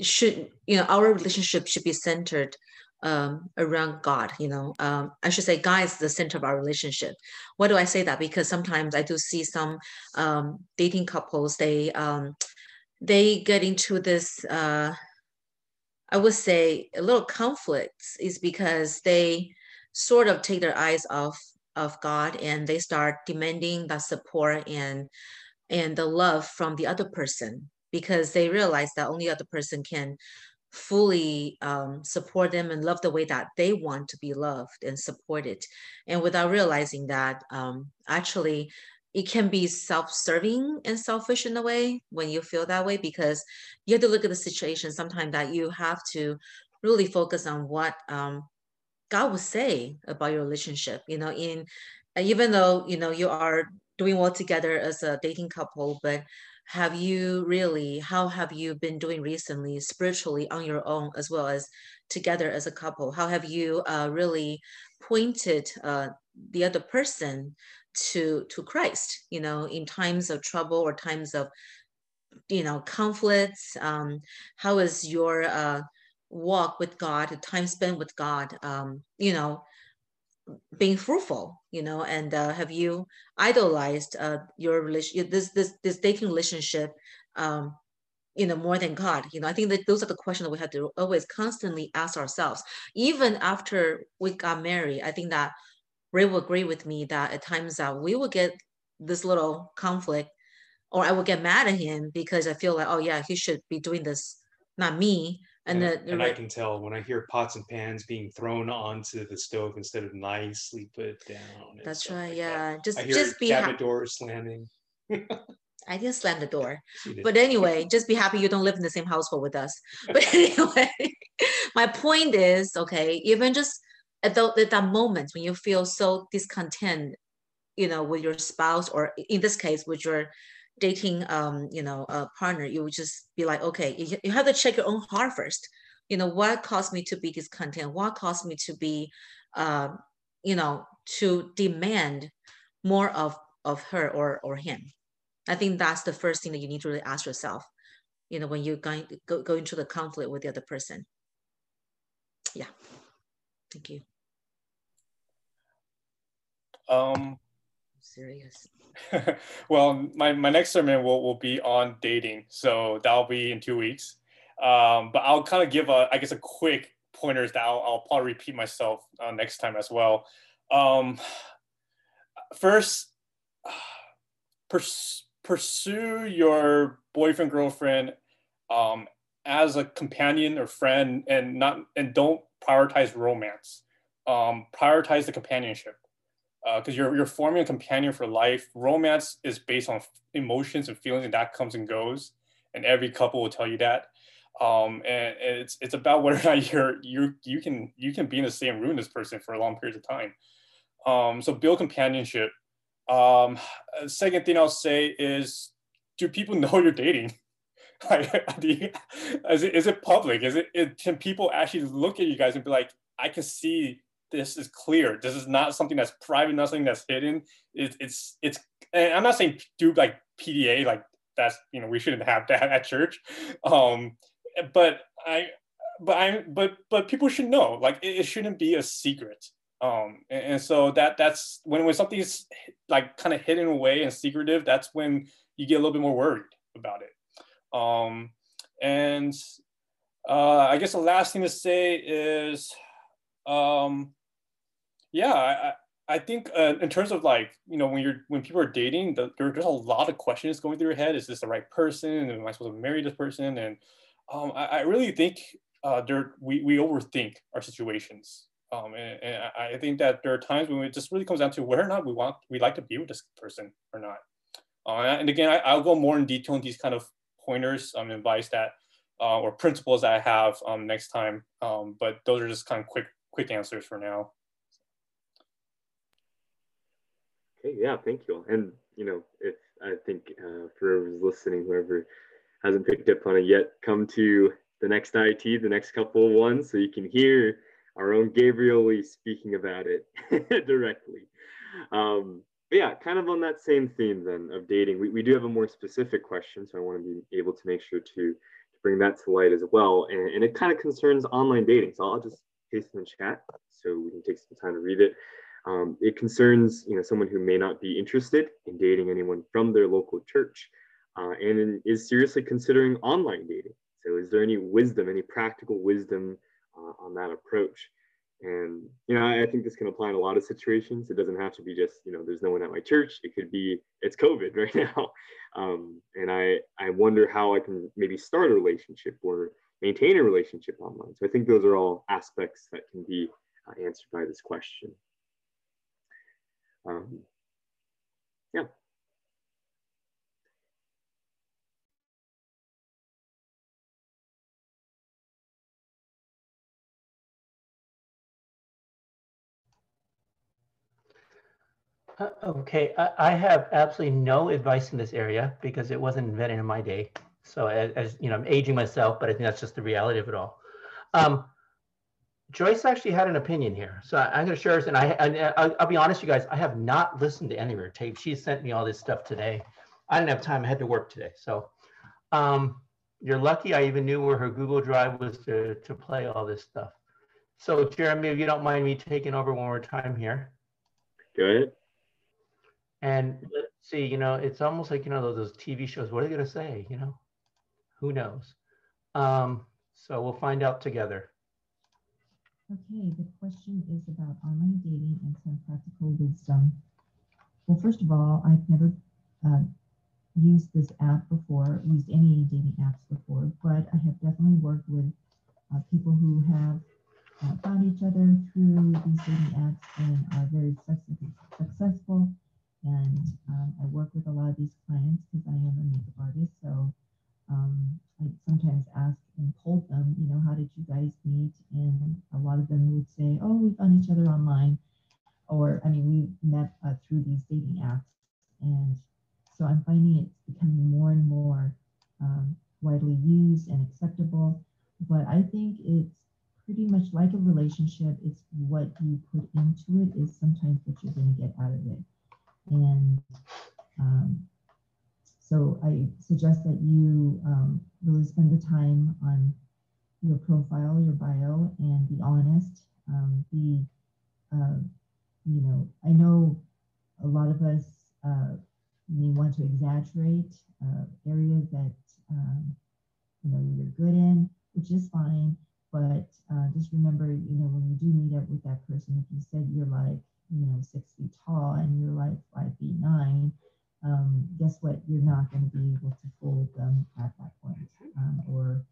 Speaker 3: should you know our relationship should be centered um around god you know um i should say god is the center of our relationship. Why do i say that? Because sometimes i do see some um dating couples they um they get into this uh I would say a little conflicts is because they sort of take their eyes off of God and they start demanding the support and and the love from the other person because they realize that only other person can fully um, support them and love the way that they want to be loved and supported. And without realizing that um, actually it can be self-serving and selfish in a way when you feel that way because you have to look at the situation sometimes that you have to really focus on what um, God would say about your relationship. You know, in even though you know you are doing well together as a dating couple, but have you really how have you been doing recently spiritually on your own as well as together as a couple how have you uh, really pointed uh, the other person to to Christ, you know, in times of trouble or times of you know conflicts. Um, how is your uh, walk with God, time spent with God, um, you know, being fruitful, you know, and uh, have you idolized uh, your relation, this this this dating relationship, um, you know, more than God? You know, I think that those are the questions that we have to always constantly ask ourselves, even after we got married. I think that Ray will agree with me that at times that we will get this little conflict or I will get mad at him because I feel like, oh yeah, he should be doing this, not me. And,
Speaker 4: and,
Speaker 3: the,
Speaker 4: and I can tell when I hear pots and pans being thrown onto the stove instead of nicely put down.
Speaker 3: that's right.
Speaker 4: like that.
Speaker 3: Yeah. Just
Speaker 4: I hear
Speaker 3: just be happy.
Speaker 4: doors slamming.
Speaker 3: I didn't slam the door. But anyway, just be happy you don't live in the same household with us. But anyway, my point is, okay, even just at, the, at that moment when you feel so discontent, you know, with your spouse, or in this case, with your dating, um, you know, uh, partner, you would just be like, okay, you, you have to check your own heart first. You know, what caused me to be discontent? What caused me to be, uh, you know, to demand more of of her or or him? I think that's the first thing that you need to really ask yourself, you know, when you're going go, go into the conflict with the other person. Yeah. Thank you.
Speaker 2: Um,
Speaker 3: serious.
Speaker 2: well, my, my next sermon will, will be on dating. So that'll be in two weeks. Um, but I'll kind of give a, I guess, a quick pointers that I'll, I'll probably repeat myself uh, next time as well. Um, first, pers- pursue your boyfriend, girlfriend um, as a companion or friend and not, and don't prioritize romance. Um, prioritize the companionship because uh, you're you're forming a companion for life. Romance is based on emotions and feelings, and that comes and goes. And every couple will tell you that. Um, and, it's it's about whether or not you're you you can you can be in the same room as this person for a long period of time. Um, so build companionship. Um, second thing I'll say is, do people know you're dating? like, is it is it public? Is it, it can people actually look at you guys and be like, I can see this is clear. This is not something that's private, not something that's hidden. It, it's it's. And I'm not saying do like PDA, like that's you know we shouldn't have that at church. Um, but I, but I, but but people should know. Like it, it shouldn't be a secret. Um, and, and, so that that's when when something's like kind of hidden away and secretive. That's when you get a little bit more worried about it. Um, and uh, I guess the last thing to say is. Um, yeah I, I think uh, in terms of like you know when you're when people are dating the, there, there's a lot of questions going through your head. Is this the right person? Am i supposed to marry this person? And um, I, I, really think uh, there we, we overthink our situations. Um, and, and, I think that there are times when it just really comes down to whether or not we want we like to be with this person or not. Uh, and again I, will go more in detail on these kind of pointers um, advice that uh, or principles that i have um, next time. Um, but those are just kind of quick quick answers for now
Speaker 1: Okay, yeah, thank you. And you know, if I think uh, for whoever's listening, whoever hasn't picked up on it yet, come to the next IT, the next couple ones, so you can hear our own Gabriel speaking about it directly. Um, yeah, kind of on that same theme then of dating, we, we do have a more specific question, so I want to be able to make sure to, to bring that to light as well. And, and it kind of concerns online dating. So I'll just paste in the chat so we can take some time to read it. Um, it concerns you know someone who may not be interested in dating anyone from their local church uh, and is seriously considering online dating. So is there any wisdom, any practical wisdom uh, on that approach? And you know, I, I think this can apply in a lot of situations. It doesn't have to be just you know, there's no one at my church. It could be it's COVID right now, um, and I I wonder how I can maybe start a relationship or maintain a relationship online. So I think those are all aspects that can be uh, answered by this question. Um, yeah.
Speaker 6: Uh, okay, I, I, have absolutely no advice in this area because it wasn't invented in my day. So as, as, you know, I'm aging myself, but I think that's just the reality of it all. Um, Joyce actually had an opinion here, so I, am going to share this. And I, I, will be honest, you guys, I have not listened to any of her tapes. She sent me all this stuff today. I didn't have time; I had to work today. So, um, you're lucky. I even knew where her Google Drive was to to play all this stuff. So, Jeremy, if you don't mind me taking over one more time here.
Speaker 1: Go ahead.
Speaker 6: And let's see, you know, it's almost like you know those, those TV shows. What are they going to say? You know, who knows? Um, so we'll find out together.
Speaker 7: Okay, the question is about online dating and some practical wisdom. Well, first of all, I've never uh, used this app before, used any dating apps before, but I have definitely worked with uh, people who have uh, found each other through these dating apps and are very successful. And um, I work with a lot of these clients because I am a makeup artist. So um, I sometimes ask and poll them, you know, how did you guys meet? And a lot of them would say, oh, we found each other online. Or, I mean, we met uh, through these dating apps. And so I'm finding it's becoming more and more um, widely used and acceptable. But I think it's pretty much like a relationship. It's what you put into it is sometimes what you're going to get out of it. And um, so I suggest that you um, really spend the time on your profile, your bio, and be honest. Um, be, uh, you know, I know a lot of us uh, may want to exaggerate uh, areas that um, you know you're good in, which is fine. But uh, just remember, you know, when you do meet up with that person, if you said you're like, you know, six feet tall and you're like five feet nine, um, guess what? You're not going to be able to fool them at that point. Um, or,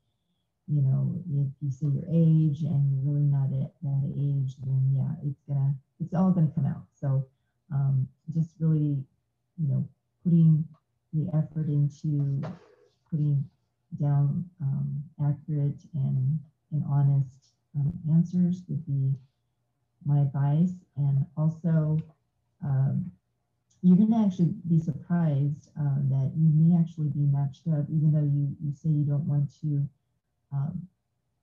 Speaker 7: you know, if you say your age and you're really not at that age, then yeah, it's gonna, it's all gonna come out. So um, just really, you know, putting the effort into putting down um, accurate and, and honest um, answers would be my advice. And also, um, you're going to actually be surprised uh, that you may actually be matched up, even though you, you say you don't want to, um,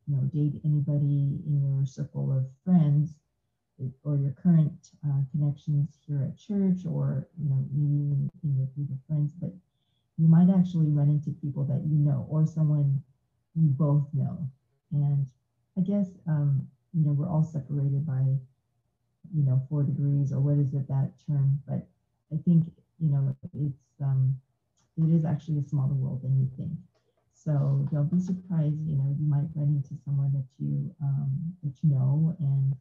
Speaker 7: you know, date anybody in your circle of friends or your current uh, connections here at church or, you know, maybe in your group of friends, but you might actually run into people that you know or someone you both know. And I guess, um, you know, we're all separated by, you know, four degrees or what is it, that term, but I think, you know, it's, um, it is actually a smaller world than you think. So don't be surprised, you know, you might run into someone that you, um, that you know, and,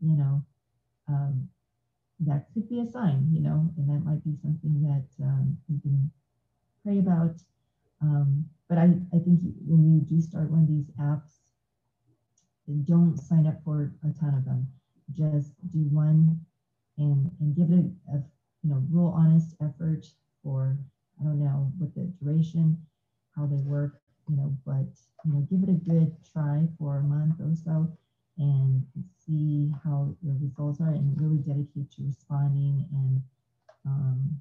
Speaker 7: you know, um, that could be a sign, you know, and that might be something that um, you can pray about. Um, but I, I think when you do start one of these apps, don't sign up for a ton of them. Just do one and, and give it a, a you know real honest effort for I don't know what the duration, how they work, you know, but you know, give it a good try for a month or so and see how your results are and really dedicate to responding and um,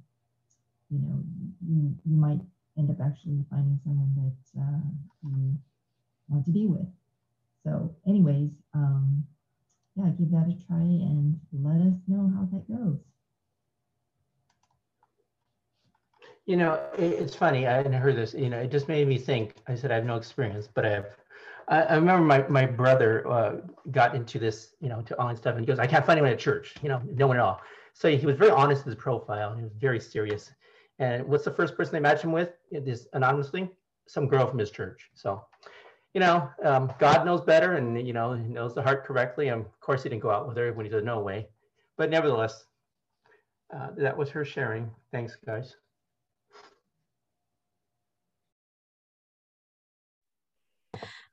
Speaker 7: you know, you, you might end up actually finding someone that uh, you want to be with. So, anyways, um, yeah, give that a try and let us know how that goes.
Speaker 6: You know, it's funny. I hadn't heard this. You know, it just made me think. I said I have no experience, but I have. I, I remember my my brother uh, got into this, you know, to online stuff, and he goes, "I can't find anyone at church." You know, no one at all. So he was very honest with his profile, he was very serious. And what's the first person they match him with? This anonymous thing, some girl from his church. So, you know, um, God knows better, and you know, he knows the heart correctly. And of course, he didn't go out with her when he said no way. But nevertheless, uh, that was her sharing. Thanks, guys.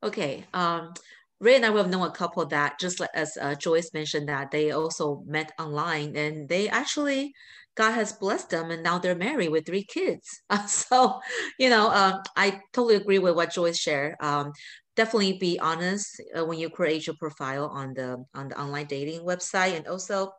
Speaker 3: Okay. Um, Ray and I will know a couple that just as uh, Joyce mentioned that they also met online and they actually God has blessed them and now they're married with three kids. Uh, so, you know, um, I totally agree with what Joyce shared. Um, definitely be honest uh, when you create your profile on the on the online dating website, and also,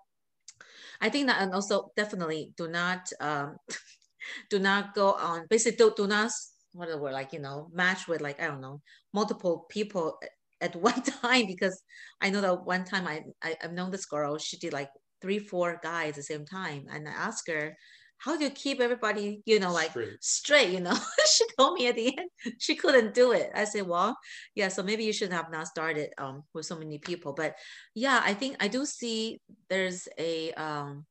Speaker 3: I think that and also definitely do not um, do not go on basically do, do not what the word like you know match with like I don't know multiple people at one time because I know that one time I, I I've known this girl she did like three, four guys at the same time. And I asked her, how do you keep everybody, you know, like straight, straight you know? she told me at the end she couldn't do it. I said, well, yeah, so maybe you should have not started um, with so many people. But yeah, I think I do see there's a, um,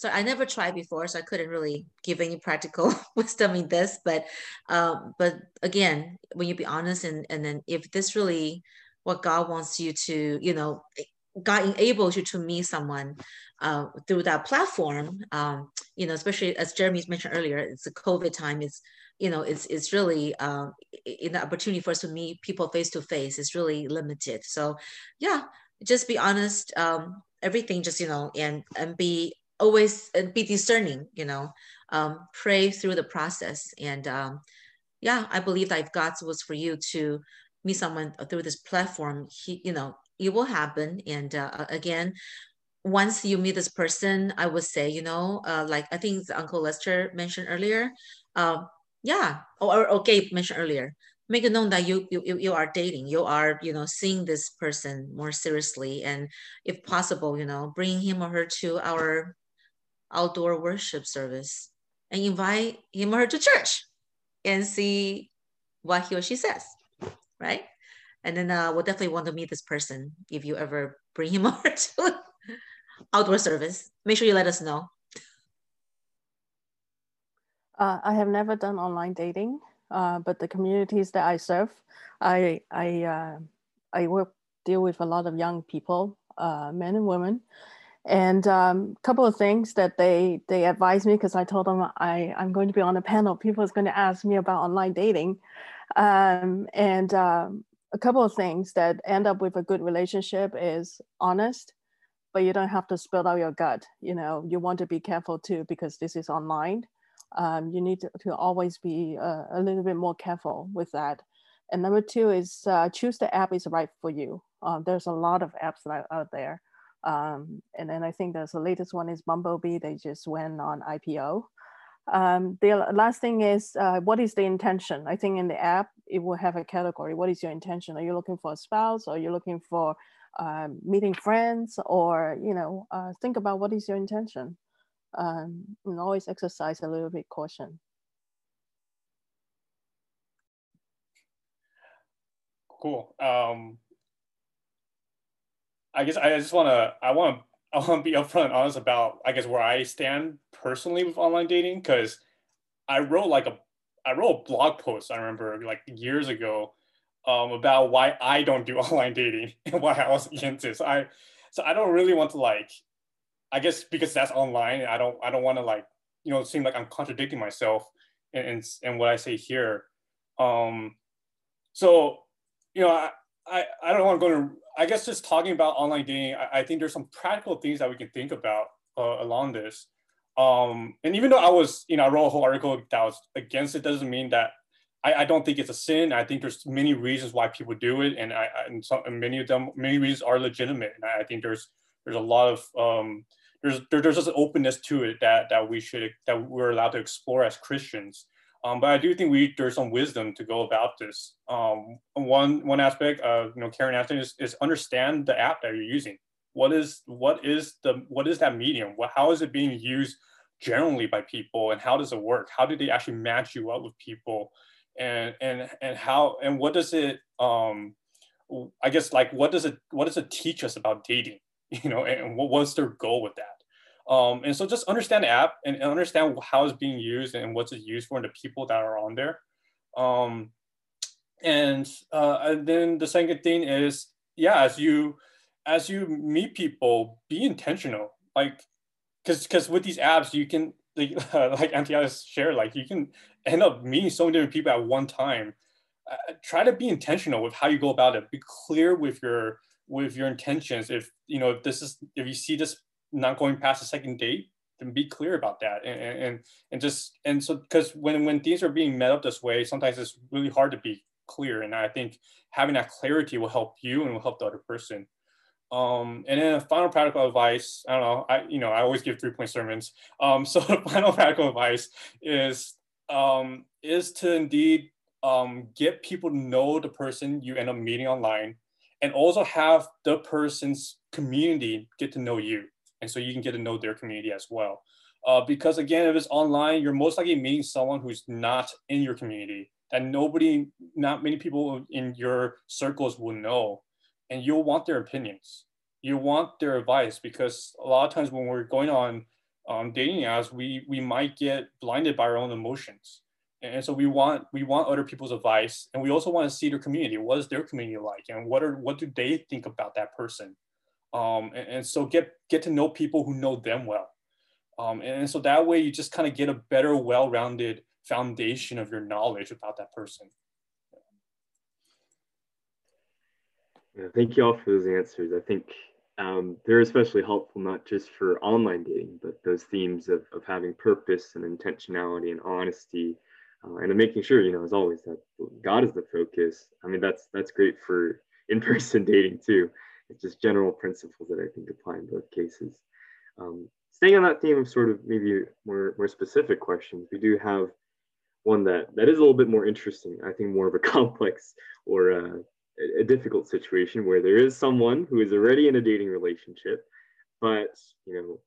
Speaker 3: so I never tried before, so I couldn't really give any practical wisdom in this. But, um, but again, when you be honest, and and then if this really what God wants you to, you know, God enables you to meet someone uh, through that platform. Um, you know, especially as Jeremy mentioned earlier, it's a COVID time. It's you know, it's it's really uh, in the opportunity for us to meet people face to face is really limited. So yeah, just be honest. Um, everything just you know and and be always be discerning. You know, um, pray through the process and um, yeah, I believe that if God was for you to meet someone through this platform, he you know it will happen. And uh, again, once you meet this person, I would say, you know, uh, like I think Uncle Lester mentioned earlier, uh, yeah, or, or Gabe mentioned earlier, make it known that you, you you are dating, you are, you know, seeing this person more seriously, and if possible, you know, bring him or her to our outdoor worship service and invite him or her to church and see what he or she says, right? And then uh, we'll definitely want to meet this person if you ever bring him over to outdoor service. Make sure you let us know.
Speaker 5: Uh, I have never done online dating, uh, but the communities that I serve, I I uh, I work deal with a lot of young people, uh, men and women, and a um, couple of things that they they advised me because I told them I I'm going to be on a panel. People is going to ask me about online dating, um, and um, a couple of things that end up with a good relationship is honest but you don't have to spill out your gut. You know, you want to be careful too because this is online. Um, you need to, to always be uh, a little bit more careful with that. And number two is uh, choose the app is right for you. Uh, there's a lot of apps out there. Um, and then I think there's the latest one is Bumblebee. They just went on IPO. Um, the last thing is uh, what is the intention? I think in the app, it will have a category. What is your intention? Are you looking for a spouse? Or are you looking for um, meeting friends or you know uh, think about what is your intention um, and always exercise a little bit caution
Speaker 2: cool um, i guess i just want to i want to i want to be upfront and honest about i guess where i stand personally with online dating because i wrote like a i wrote a blog post i remember like years ago um, about why I don't do online dating and why I was against this. I, so I don't really want to like, I guess because that's online, I don't, I don't want to like, you know, seem like I'm contradicting myself and and, and what I say here. Um, so, you know, I, I, I don't want to go to, I guess just talking about online dating, I, I think there's some practical things that we can think about uh, along this. Um, and even though I was, you know, I wrote a whole article that was against it, doesn't mean that I, I, don't think it's a sin. I think there's many reasons why people do it, and I and, some, and many of them, many reasons are legitimate. And I, I think there's there's a lot of um, there's there, there's just an openness to it that that we should that we're allowed to explore as Christians. Um, but I do think we there's some wisdom to go about this. Um, one one aspect, of you know, Karen asked is, is understand the app that you're using. What is what is the what is that medium? What how is it being used generally by people, and how does it work? How do they actually match you up with people? and and and how and what does it um i guess like what does it what does it teach us about dating you know and what was their goal with that um and so just understand the app and understand how it's being used and what's it used for and the people that are on there um and uh and then the second thing is yeah as you as you meet people be intentional like because because with these apps you can like uh, like Antias shared, like you can end up meeting so many different people at one time. Uh, try to be intentional with how you go about it. Be clear with your with your intentions. If you know if this is if you see this not going past the second date, then be clear about that. And and and just and so because when when things are being met up this way, sometimes it's really hard to be clear. And I think having that clarity will help you and will help the other person. Um, and then a final practical advice, I don't know, I, you know, I always give three point sermons. Um, so the final practical advice is, um, is to indeed um, get people to know the person you end up meeting online and also have the person's community get to know you. And so you can get to know their community as well. Uh, because again, if it's online, you're most likely meeting someone who's not in your community that nobody, not many people in your circles will know and you'll want their opinions. You want their advice because a lot of times when we're going on um, dating apps, we we might get blinded by our own emotions, and so we want we want other people's advice, and we also want to see their community. What is their community like, and what are what do they think about that person? Um, and, and, so get get to know people who know them well, um, and, and so that way you just kind of get a better, well-rounded foundation of your knowledge about that person.
Speaker 1: Yeah, thank you all for those answers. I think um, they're especially helpful not just for online dating, but those themes of, of having purpose and intentionality and honesty, uh, and making sure, you know, as always, that God is the focus. I mean, that's that's great for in-person dating too. It's just general principles that I think apply in both cases. Um, staying on that theme of sort of maybe more more specific questions, we do have one that that is a little bit more interesting. I think more of a complex or uh, a, a difficult situation where there is someone who is already in a dating relationship, but you know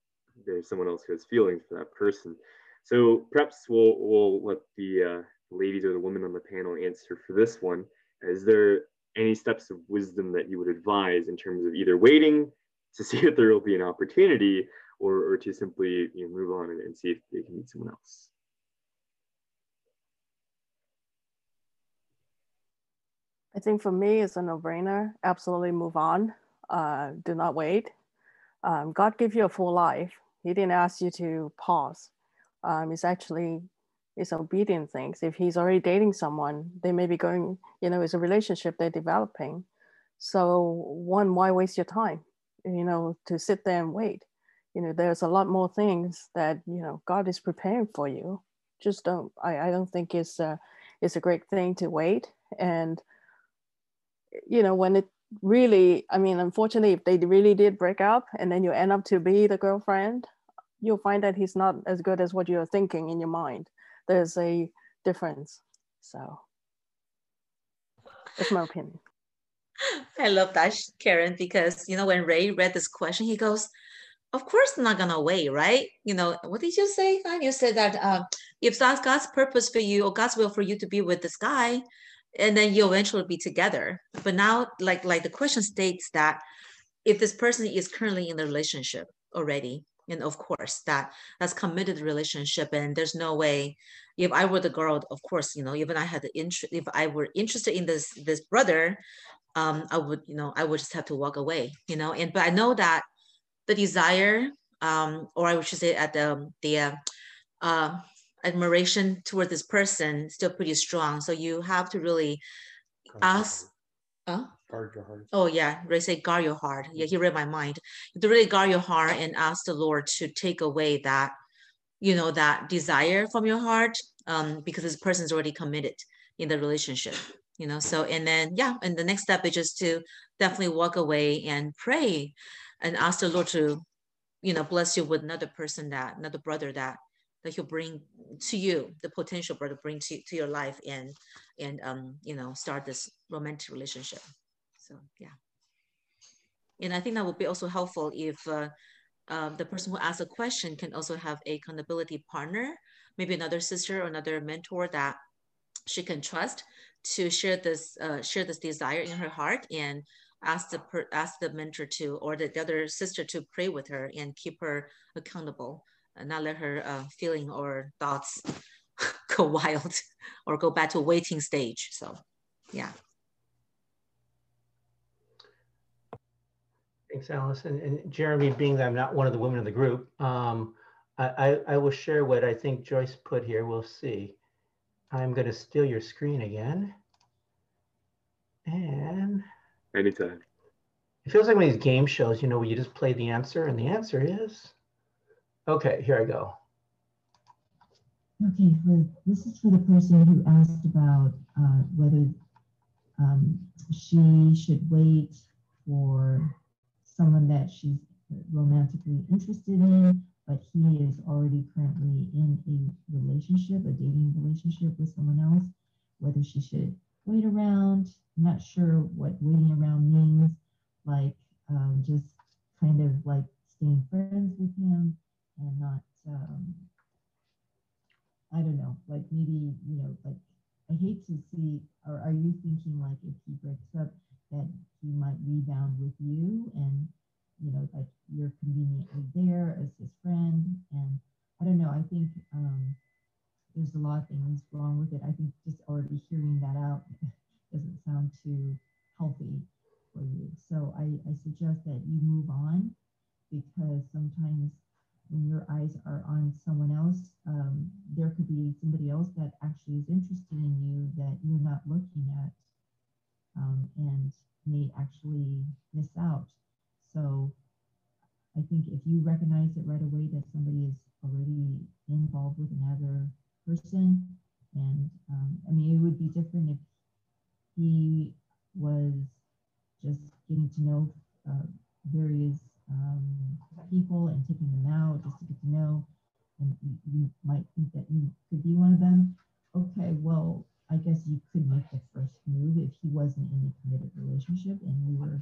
Speaker 1: there's someone else who has feelings for that person. So perhaps we'll we'll let the uh, ladies or the women on the panel answer for this one. Is there any steps of wisdom that you would advise in terms of either waiting to see if there will be an opportunity or, or to simply you know, move on and, and see if they can meet someone else?
Speaker 5: I think for me, it's a no-brainer. Absolutely move on. Uh, do not wait. Um, God gave you a full life. He didn't ask you to pause. Um, it's actually it's obedient things. If he's already dating someone, they may be going. You know, it's a relationship they're developing. So one, why waste your time? You know, to sit there and wait. You know, there's a lot more things that you know God is preparing for you. Just don't. I, I don't think it's a, it's a great thing to wait and you know, when it really, I mean, unfortunately, if they really did break up and then you end up to be the girlfriend, you'll find that he's not as good as what you're thinking in your mind. There's a difference. So that's my opinion.
Speaker 3: I love that, Karen, because you know when Ray read this question, he goes, "Of course, not gonna wait, right? You know what did you say? You said that uh, if that's God's purpose for you or God's will for you to be with this guy, and then you eventually be together but now like like the question states that if this person is currently in a relationship already and of course that that's committed relationship and there's no way if i were the girl of course you know even i had the interest if i were interested in this this brother um i would you know i would just have to walk away you know and but i know that the desire um or i should say at the the uh, uh admiration toward this person still pretty strong. So you have to really ask.
Speaker 4: Huh? Guard your heart.
Speaker 3: Oh yeah, Ray say guard your heart. Yeah, he read my mind. You have to really guard your heart and ask the Lord to take away that, you know, that desire from your heart, um, because this person's already committed in the relationship. You know, so and then yeah, and the next step is just to definitely walk away and pray and ask the Lord to, you know, bless you with another person that another brother that that he'll bring to you the potential brother bring to, to your life and and um you know start this romantic relationship. So yeah. And i think that would be also helpful if uh, uh, the person who asks a question can also have a accountability partner maybe another sister or another mentor that she can trust to share this uh, share this desire in her heart and ask the per, ask the mentor to or the, the other sister to pray with her and keep her accountable and not let her uh, feeling or thoughts go wild or go back to a waiting stage. So, yeah.
Speaker 6: Thanks, Allison. And Jeremy, being that I'm not one of the women in the group, um, I, I, I will share what I think Joyce put here. We'll see. I'm going to steal your screen again. And
Speaker 1: anytime.
Speaker 6: It feels like one of these game shows, you know, where you just play the answer, and the answer is Okay, here I go.
Speaker 7: Okay, for, this is for the person who asked about uh, whether um, she should wait for someone that she's romantically interested in, but he is already currently in a relationship, a dating relationship with someone else, whether she should wait around. I'm not sure what waiting around means, like um, just kind of like staying friends with him and not um, I don't know, like maybe, you know, like I hate to see, or are you thinking like if he breaks up that he might rebound with you and, you know, like you're conveniently there as his friend? And I don't know, I think um, there's a lot of things wrong with it. I think just already hearing that out doesn't sound too healthy for you. So I, I suggest that you move on because sometimes when your eyes are on someone else, um, there could be somebody else that actually is interested in you that you're not looking at. Um, and may actually miss out. So I think if you recognize it right away that somebody is already involved with another person, and um, I mean, it would be different if he was just getting to know uh, various um, people and taking them out just to get to know, and you, you might think that you could be one of them. Okay, well, I guess you could make the first move if he wasn't in a committed relationship and you were,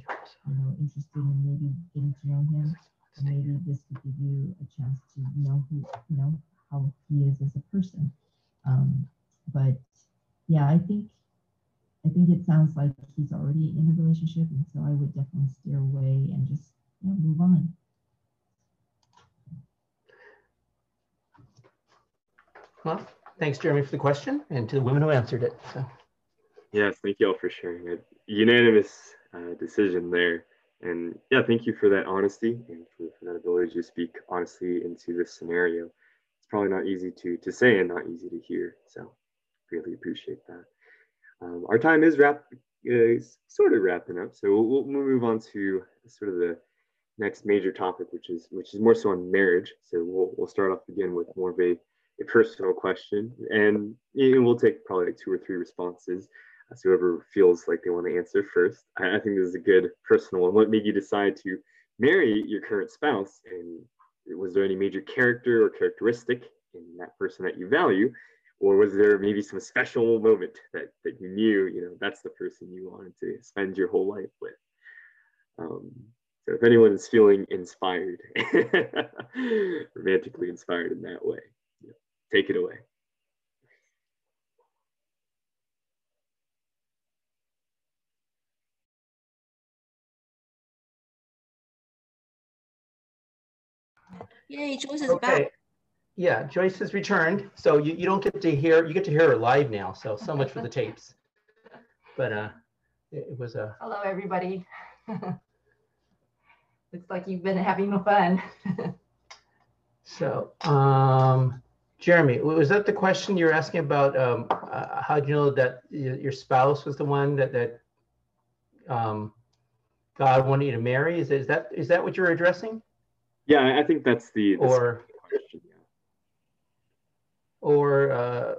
Speaker 7: you know, interested in maybe getting to know him. Maybe this could give you a chance to know who, you know, how he is as a person. Um, but yeah, I think I think it sounds like he's already in a relationship, and so I would definitely steer away and just yeah, move on.
Speaker 6: Well, thanks, Jeremy, for the question, and to the women who answered it. So.
Speaker 1: Yes, thank you all for sharing it. Unanimous uh, decision there. And yeah, thank you for that honesty and for, for, that ability to speak honestly into this scenario. It's probably not easy to, to say and not easy to hear. So really appreciate that. Um, our time is wrap, uh, sort of wrapping up. So we'll, we'll move on to sort of the next major topic, which is which is more so on marriage. So we'll, we'll start off again with more of a, a personal question, and, and we'll take probably like two or three responses. So whoever feels like they want to answer first. I, I think this is a good personal one. What made you decide to marry your current spouse? And was there any major character or characteristic in that person that you value? Or was there maybe some special moment that, that you knew, you know, that's the person you wanted to spend your whole life with? Um, so if anyone is feeling inspired, romantically inspired in that way, take it away.
Speaker 3: Yay, Joyce is okay. back.
Speaker 6: Yeah, Joyce has returned. So you, you don't get to hear, you get to hear her live now. So, so much for the tapes. But uh, it, it was a.
Speaker 8: Hello, everybody. Looks like you've been having fun.
Speaker 6: so, um, Jeremy, was that the question you're asking about? Um, uh, how do you know that your spouse was the one that that um, God wanted you to marry? Is, is that is that what you're addressing?
Speaker 1: Yeah, I think that's the, the
Speaker 6: or question. Yeah. Or uh,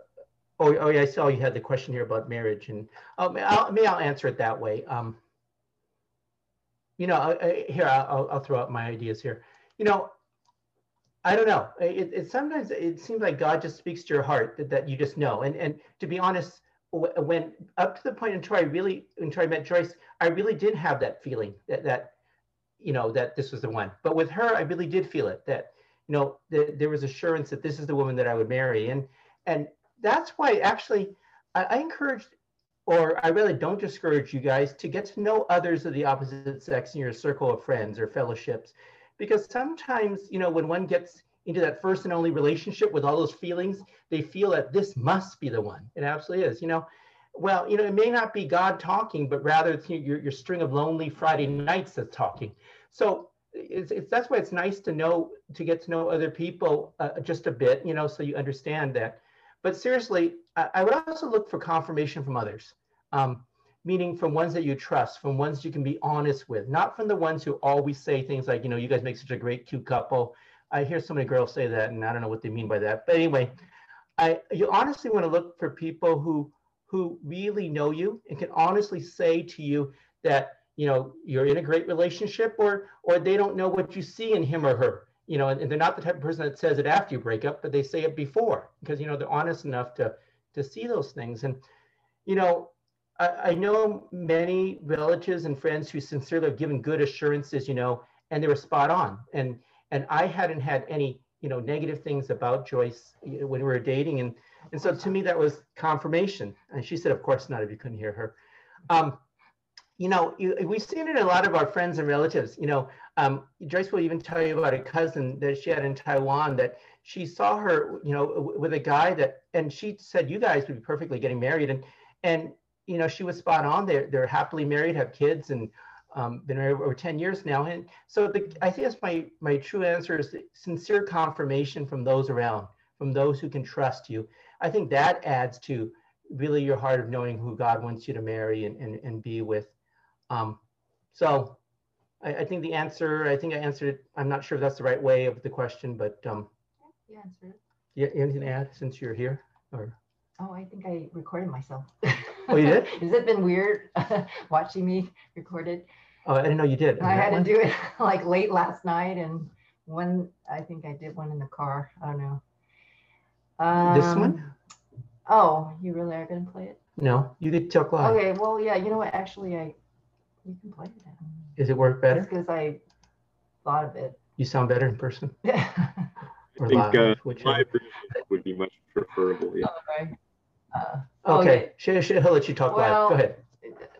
Speaker 6: oh, oh yeah, I saw you had the question here about marriage, and I'll, maybe I'll answer it that way. Um, you know, I, I, here I'll, I'll throw out my ideas here. You know, I don't know. It, it, sometimes it seems like God just speaks to your heart that, that you just know. And and to be honest, when up to the point until I really until I met Joyce, I really did have that feeling that that you know, that this was the one. But with her, I really did feel it that, you know, the, there was assurance that this is the woman that I would marry. And, and that's why actually I, I encourage, or I really don't discourage you guys to get to know others of the opposite sex in your circle of friends or fellowships. Because sometimes, you know, when one gets into that first and only relationship with all those feelings, they feel that this must be the one. It absolutely is. You know, well, you know, it may not be God talking, but rather it's your, your string of lonely Friday nights that's talking. So it's, it's that's why it's nice to know to get to know other people uh, just a bit, you know, so you understand that. But seriously, I, I would also look for confirmation from others, um, meaning from ones that you trust, from ones you can be honest with, not from the ones who always say things like, you know, you guys make such a great, cute couple. I hear so many girls say that, and I don't know what they mean by that. But anyway, I you honestly want to look for people who who really know you and can honestly say to you that you know you're in a great relationship or or they don't know what you see in him or her you know and, and, they're not the type of person that says it after you break up but they say it before because you know they're honest enough to to see those things and you know I, I know many relatives and friends who sincerely have given good assurances you know and they were spot on and and i hadn't had any you know negative things about joyce when we were dating and and so to me that was confirmation and she said of course not if you couldn't hear her um, you know, you, we've seen it in a lot of our friends and relatives. You know, um, Joyce will even tell you about a cousin that she had in Taiwan that she saw her, you know, with a guy that, and she said, you guys would be perfectly getting married. And, and, you know, she was spot on. They're, they're happily married, have kids, and um, been married over 10 years now. And so the, I think that's my, my true answer is sincere confirmation from those around, from those who can trust you. I think that adds to really your heart of knowing who God wants you to marry and, and, and be with. Um, so I, I, think the answer, I think I answered it. I'm not sure if that's the right way of the question, but um,
Speaker 8: you answered it.
Speaker 6: Yeah, anything to add since you're here? Or
Speaker 8: oh, I think I recorded myself.
Speaker 6: oh, you did?
Speaker 8: Has it been weird watching me recorded?
Speaker 6: Oh, I didn't know you did.
Speaker 8: I had one? to do it like late last night, and one I think I did one in the car. I don't know.
Speaker 6: Um, this one?
Speaker 8: Oh, you really are going to play it?
Speaker 6: No, you did talk live.
Speaker 8: Okay, well, yeah, you know what? Actually, I you can play
Speaker 6: it. Does it work better?
Speaker 8: Because I thought of it.
Speaker 6: You sound better in person. Yeah.
Speaker 1: I think live, uh, live would be much preferable. Yeah.
Speaker 8: Okay.
Speaker 6: Uh, okay. okay. Should, he'll let you talk well. Go ahead.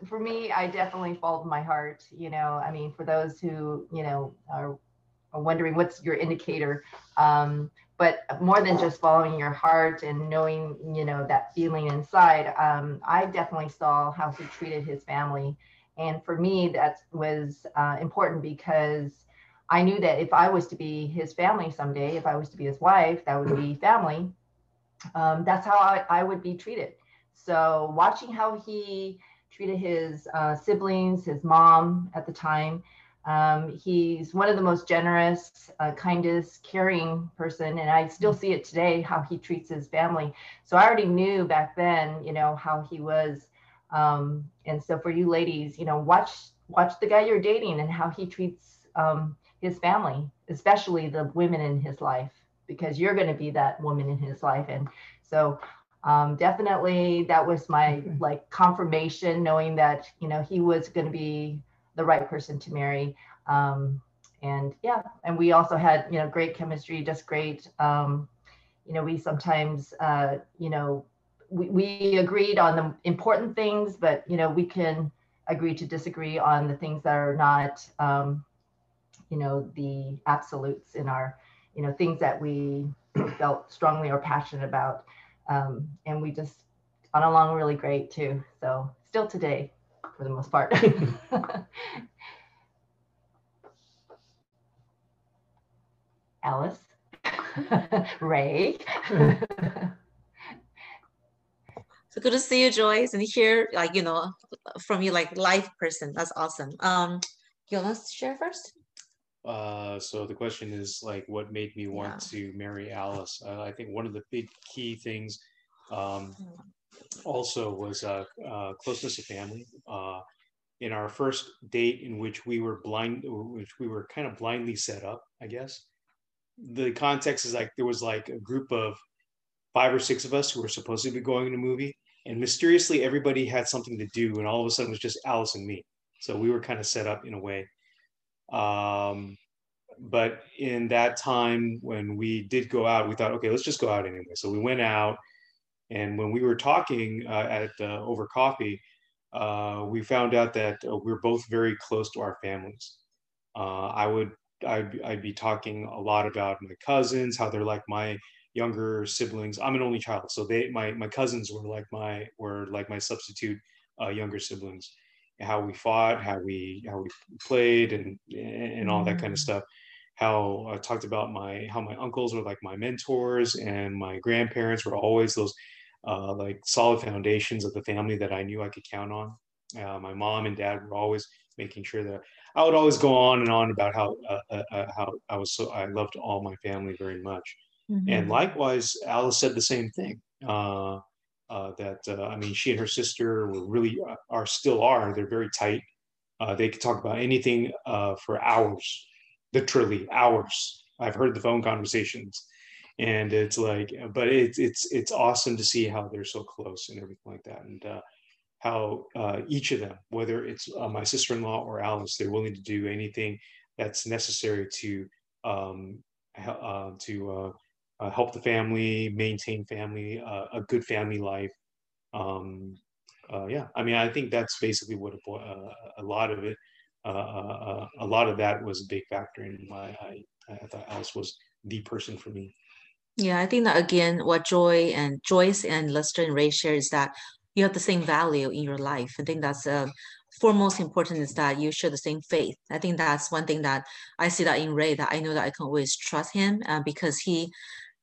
Speaker 8: For me, I definitely followed my heart. You know, I mean, for those who you know are, are wondering what's your indicator, um, but more than just following your heart and knowing you know that feeling inside um, i definitely saw how he treated his family and for me that was uh, important because i knew that if i was to be his family someday if i was to be his wife that would be family um, that's how I, I, would be treated so watching how he treated his uh, siblings his mom at the time um, he's one of the most generous, uh, kindest, caring person, and I still see it today how he treats his family. So I already knew back then, you know, how he was. Um, and so for you ladies, you know, watch watch the guy you're dating and how he treats um, his family, especially the women in his life, because you're going to be that woman in his life. And so um, definitely that was my like confirmation, knowing that you know he was going to be the right person to marry. Um, and yeah, and we also had, you know, great chemistry, just great. Um, you know, we sometimes, uh, you know, we, we agreed on the important things, but, you know, we can agree to disagree on the things that are not, um, you know, the absolutes in our, you know, things that we felt strongly or passionate about. Um, and we just got along really great too. So still today, for the most part. Alice, Ray.
Speaker 3: so good to see you, Joyce, and hear like you know from you like live person. That's awesome. Um, you want to share first?
Speaker 4: Uh, so the question is like, what made me want yeah. to marry Alice? Uh, I think one of the big key things um, hmm also was uh, uh, closeness of family. Uh, in our first date, in which we were blind, which we were kind of blindly set up, I guess. The context is like there was like a group of five or six of us who were supposed to be going to a movie, and mysteriously everybody had something to do, and all of a sudden it was just Alice and me. So we were kind of set up in a way. Um, but in that time when we did go out, we thought, okay, let's just go out anyway. So we went out and when we were talking uh, at uh, over coffee, uh, we found out that uh, we're both very close to our families. Uh, I would I'd, I'd be talking a lot about my cousins, how they're like my younger siblings. I'm an only child, so they my my cousins were like my were like my substitute uh, younger siblings. How we fought, how we how we played, and and all that kind of mm. stuff how I talked about my how my uncles were like my mentors and my grandparents were always those uh, like solid foundations of the family that I knew I could count on. Uh, my mom and dad were always making sure that I would always go on and on about how uh, uh, uh how I was so I loved all my family very much. Mm-hmm. And likewise, Alice said the same thing. Uh, that I mean, she and her sister were really are still are. They're very tight. they could talk about anything for hours, literally hours. I've heard the phone conversations and it's like but it's it's it's awesome to see how they're so close and everything like that and uh, how uh, each of them whether it's uh, my sister-in-law or alice they're willing to do anything that's necessary to um, uh, to uh, uh, help the family maintain family a good family life um, yeah i mean i think that's basically what a, a lot of it a lot of that was a big factor in why I, I thought alice was the person for me
Speaker 3: yeah, I think that again, what Joy and Joyce and Lester and Ray share is that you have the same value in your life. I think that's uh, foremost important is that you share the same faith. I think that's one thing that I see that in Ray that I know that I can always trust him uh, because he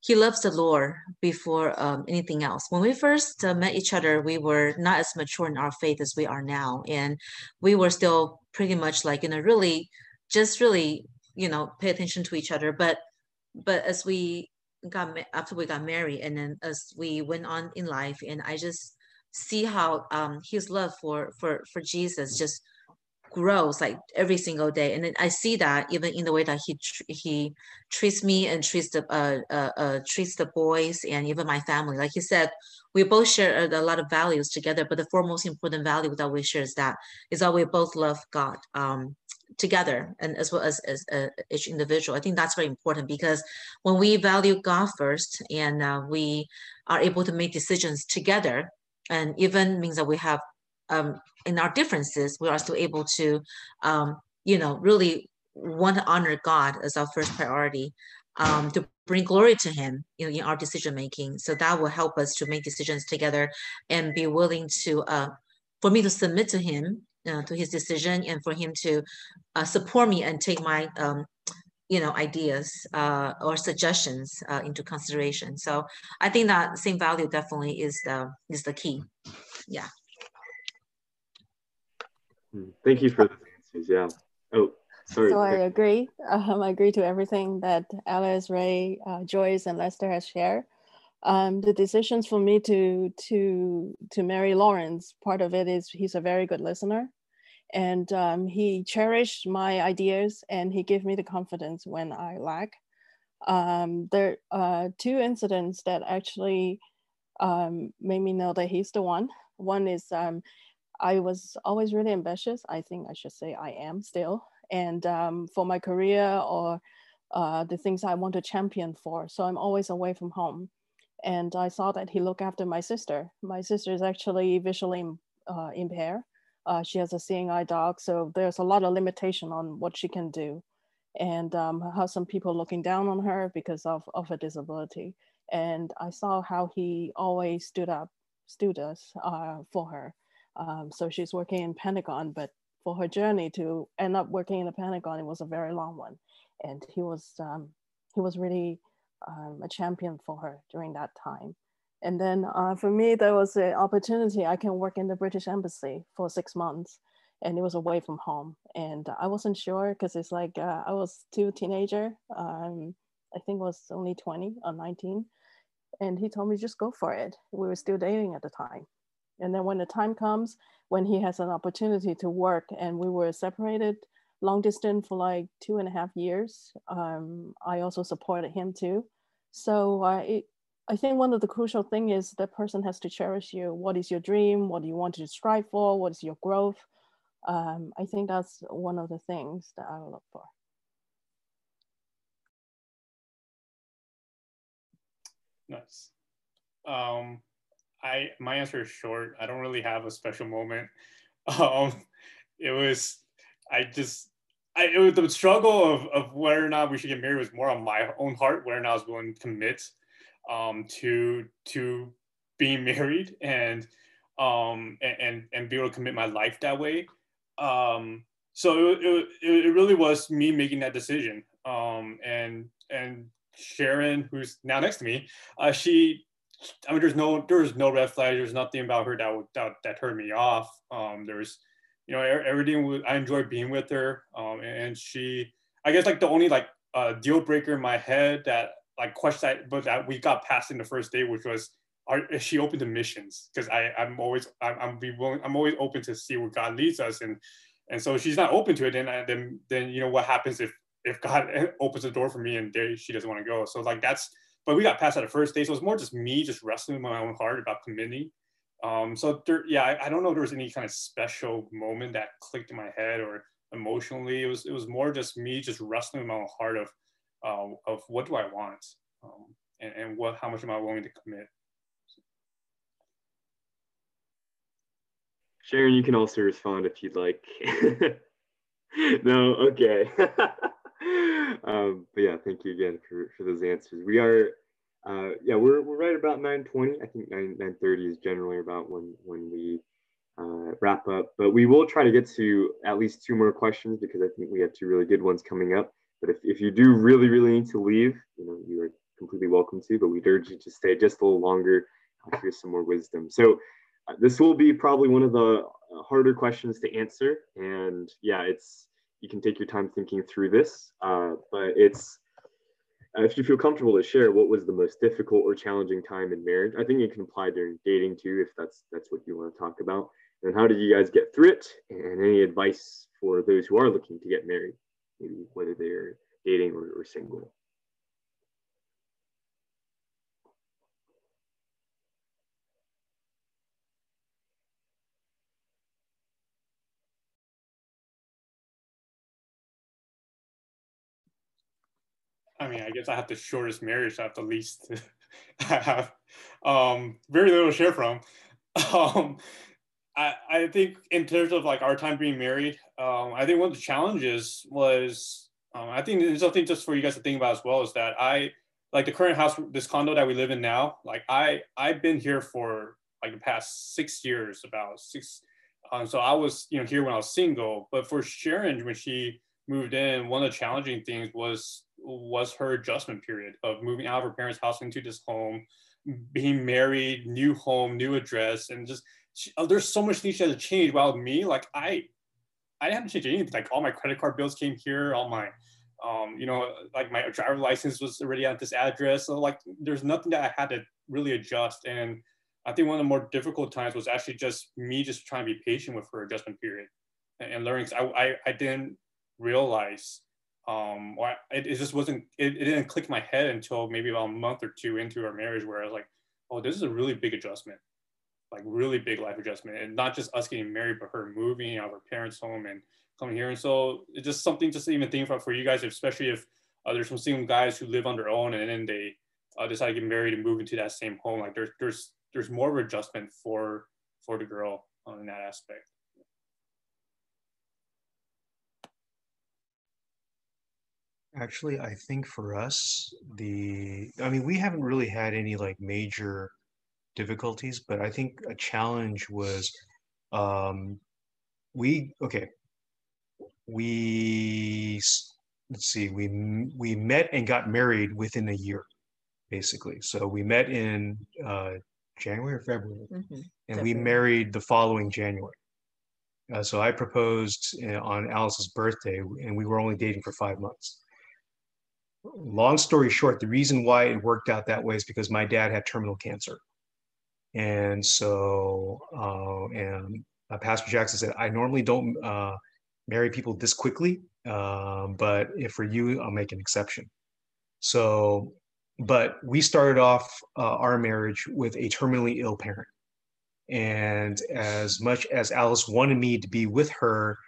Speaker 3: he loves the Lord before um, anything else. When we first uh, met each other, we were not as mature in our faith as we are now, and we were still pretty much like you know really just really you know pay attention to each other. But but as we got after we got married, and then as we went on in life, and I just see how um, his love for for for Jesus just grows like every single day. And i see that even in the way that he he treats me and treats the uh, uh, uh, treats the boys and even my family. Like he said we both share a, lot of values together but the four most important value that we share is that is that we both love god um, together and as well as, as uh, each individual. I think that's very important because when we value god first and uh, we are able to make decisions together and even means that we have um, in our differences, we are still able to, um, you know, really want to honor God as our first priority, um, to bring glory to Him you know, in our decision making. So that will help us to make decisions together and be willing to, uh, for me to submit to Him, uh, to His decision, and for Him to uh, support me and take my, um, you know, ideas uh, or suggestions uh, into consideration. So I think that same value definitely is the is the key. Yeah.
Speaker 1: Hmm. Thank you for the answers. Yeah. Oh, sorry.
Speaker 5: So I agree. Um, I agree to everything that Alice, Ray, uh, Joyce, and Lester has shared. Um, the decisions for me to to to marry Lawrence, part of it is he's a very good listener, and um, he cherished my ideas and he gave me the confidence when I lack. Um, there are two incidents that actually um, made me know that he's the one. One is um, I was always really ambitious. I think I should say I am still. And um, for my career or uh, the things I want to champion for. So I'm always away from home. And I saw that he looked after my sister. My sister is actually visually uh, impaired. Uh, she has a seeing eye dog. So there's a lot of limitation on what she can do and um, how some people looking down on her because of, of a disability. And I saw how he always stood up, stood us uh, for her. Um, so she's working in Pentagon, but for her journey to end up working in the Pentagon, it was a very long one. And he was, um, he was really um, a champion for her during that time. And then uh, for me, there was an opportunity. I can work in the British Embassy for six months, and it was away from home. And I wasn't sure because it's like uh, I was still teenager. Um, I think was only 20 or 19. And he told me just go for it. We were still dating at the time. And then when the time comes, when he has an opportunity to work, and we were separated long distance for like two and a half years, um, I also supported him too. So uh, it, I think one of the crucial thing is that person has to cherish you. What is your dream? What do you want to strive for? What is your growth? Um, I think that's one of the things that I look for.
Speaker 2: Nice. Um, I my answer is short. I don't really have a special moment. Um, it was I just I it was the struggle of of whether or not we should get married was more on my own heart, whether or not I was willing to commit um, to to being married and um and and be able to commit my life that way. Um, so it, it, it really was me making that decision. Um, and and Sharon, who's now next to me, uh, she I mean, there's no there's no red flags. There's nothing about her that that that turned me off. Um, there's, you know, everything. I enjoyed being with her. Um, and she, I guess, like the only like uh, deal breaker in my head that like question, but that we got past in the first day, which was, are is she open to missions? Because I I'm always I'm, I'm be willing I'm always open to see where God leads us, and and so she's not open to it. Then then then you know what happens if if God opens the door for me and there she doesn't want to go. So like that's but we got past that the first day. So it was more just me just wrestling with my own heart about committing. Um, so there, yeah, I, I, don't know if there was any kind of special moment that clicked in my head or emotionally. It was it was more just me just wrestling with my own heart of uh, of what do I want um, and, and what how much am I willing to commit.
Speaker 1: Sharon, you can also respond if you'd like. no, okay. um, but yeah, thank you again for, for those answers. We are, uh, yeah, we're, we're right about 9.20. I think 9, 9.30 is generally about when, when we uh, wrap up. But we will try to get to at least two more questions because I think we have two really good ones coming up. But if, if you do really, really need to leave, you know, you are completely welcome to, but we'd urge you to stay just a little longer. I'll hear some more wisdom. So uh, this will be probably one of the uh, harder questions to answer. And yeah, it's you can take your time thinking through this, uh, but it's uh, if you feel comfortable to share what was the most difficult or challenging time in marriage. I think it can apply during dating too, if that's that's what you want to talk about. And how did you guys get through it? And any advice for those who are looking to get married, maybe whether they're dating or, or single.
Speaker 2: I mean, I guess I have the shortest marriage. I have the least. I have um, very little to share from. Um, I, I think in terms of like our time being married, um, I think one of the challenges was um, I think there's something just for you guys to think about as well is that I like the current house, this condo that we live in now. Like I I've been here for like the past six years, about six. Um, so I was you know here when I was single, but for Sharon when she moved in, one of the challenging things was was her adjustment period of moving out of her parents' house into this home, being married, new home, new address, and just she, oh, there's so much things she had to change. While me, like I, I didn't have to change anything. Like all my credit card bills came here, all my, um, you know, like my driver license was already at this address. So like there's nothing that I had to really adjust. And I think one of the more difficult times was actually just me just trying to be patient with her adjustment period and, and learning. I, I I didn't realize um or it, it just wasn't it, it didn't click my head until maybe about a month or two into our marriage where i was like oh this is a really big adjustment. Like really big life adjustment. And not just us getting married but her moving out of her parents home and coming here. And so it's just something just even think about for you guys especially if uh, there's some single guys who live on their own and then they uh, decide to get married and move into that same home. Like there's there's there's more of adjustment for for the girl in that aspect
Speaker 4: Actually, I think for us, the I mean, we haven't really had any like major difficulties, but I think a challenge was um we okay. We let's see, we we met and got married within a year, basically. So we met in uh January or February,
Speaker 3: Mhm.
Speaker 4: and we married the following January. Uh, so I proposed uh, on Alice's birthday, and we were only dating for five months long story short, the reason why it worked out that way is because my dad had terminal cancer. And so, uh, and uh, Pastor Jackson said, I normally don't uh, marry people this quickly, um, but if for you, I'll make an exception. So, but we started off uh, our marriage with a terminally ill parent. And as much as Alice wanted me to be with her,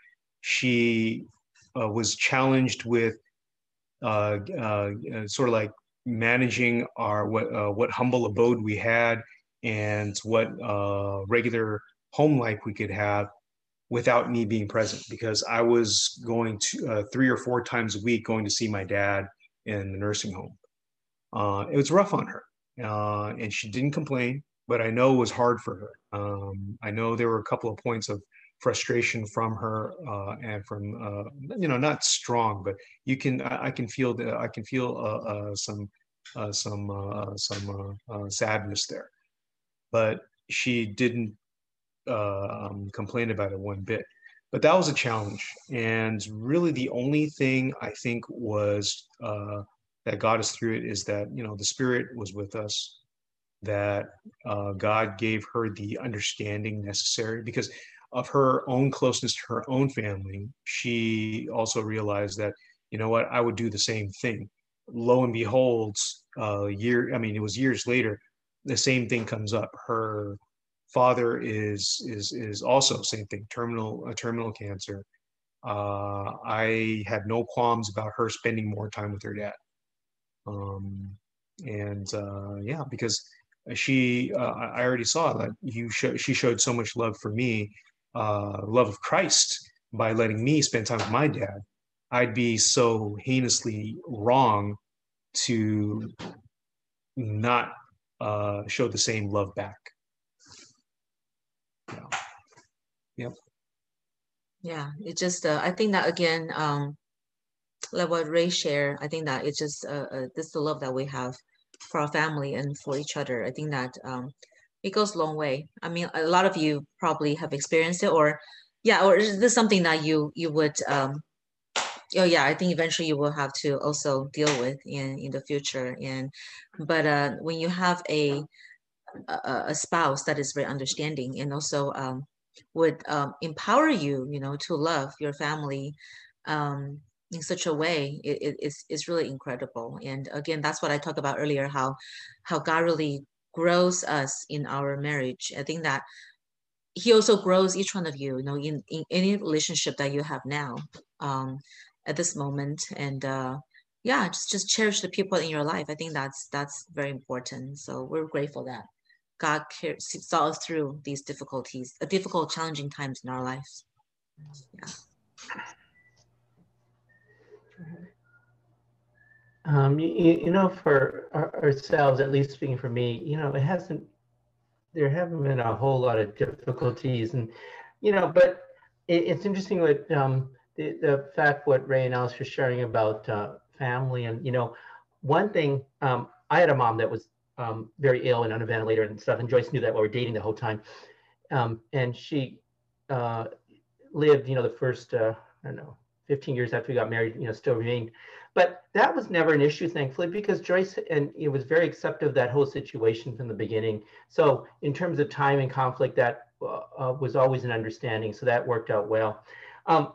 Speaker 4: she uh, was challenged with uh, uh, sort of like managing our what uh, what humble abode we had and what uh, regular home life we could have without me being present because I was going to uh, three or four times a week going to see my dad in the nursing home. Uh, it was rough on her, uh, and she didn't complain, but I know it was hard for her. Um, I know there were a couple of points of frustration from her uh, and from uh, you know not strong, but you can I, I can feel the, I can feel uh, uh some uh, some uh, some sadness there, but she didn't um, complain about it one bit. But that was a challenge, and really the only thing I think was that got us through it is that you know the Spirit was with us that uh, God gave her the understanding necessary because of her own closeness to her own family, she also realized that, you know what, I would do the same thing. Lo and behold, uh, year, I mean, it was years later, the same thing comes up. Her father is is is also same thing, terminal a terminal cancer. Uh, I had no qualms about her spending more time with her dad. Um, and uh, yeah, because she, uh, I already saw that you sh- she showed so much love for me uh, love of Christ by letting me spend time with my dad, I'd be so heinously wrong to not uh, show the same love back. Yeah. Yep.
Speaker 3: Yeah, it just uh, I think that again, um, like what Ray shared, I think that it's just uh, uh, this is the love that we have for our family and for each other. I think that um, it goes a long way. I mean, a lot of you probably have experienced it, or yeah, or is this something that you you would um, oh yeah, I think eventually you will have to also deal with in in the future. And but uh, when you have a a, a spouse that is very understanding and also um, would um, empower you, you know, to love your family um, in such a way, it, it, it's, it's really incredible. And again, that's what I talked about earlier, how, how God really grows us in our marriage. I think that he also grows each one of you, you know, in, in any relationship that you have now um, at this moment. And uh, yeah, just, just cherish the people in your life. I think that's, that's very important. So we're grateful that God cares, saw us through these difficulties, a difficult, challenging times in our lives. Yeah.
Speaker 6: Um, you, you know, for our, ourselves, at least speaking for me, you know, it hasn't, there haven't been a whole lot of difficulties and, you know, but it, it's interesting what um, the, the fact what Ray and Alice were sharing about uh, family and, you know, one thing, um, I had a mom that was um, very ill and on a ventilator and stuff. And Joyce knew that while we were dating the whole time. Um, and she uh, lived, you know, the first, uh, I don't know, 15 years after we got married, you know, still remained. But that was never an issue, thankfully, because Joyce and it was very accepting of that whole situation from the beginning. So in terms of time and conflict, that uh, uh was always an understanding. So that worked out well. Um,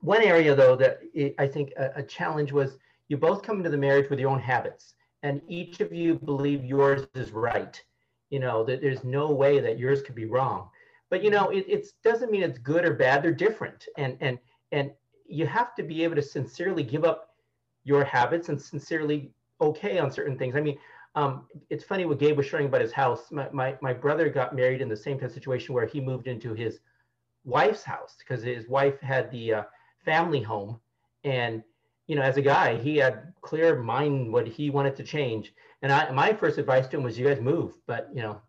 Speaker 6: one area, though, that I think a, a challenge was you both come into the marriage with your own habits and each of you believe yours is right you know that there's no way that yours could be wrong but you know it it's, doesn't mean it's good or bad they're different and and and you have to be able to sincerely give up your habits and sincerely okay on certain things i mean um, it's funny what gabe was sharing about his house my, my, my brother got married in the same kind of situation where he moved into his wife's house because his wife had the uh, family home and you know, as a guy, he had clear mind what he wanted to change. And I, my first advice to him was, you guys move. But, you know,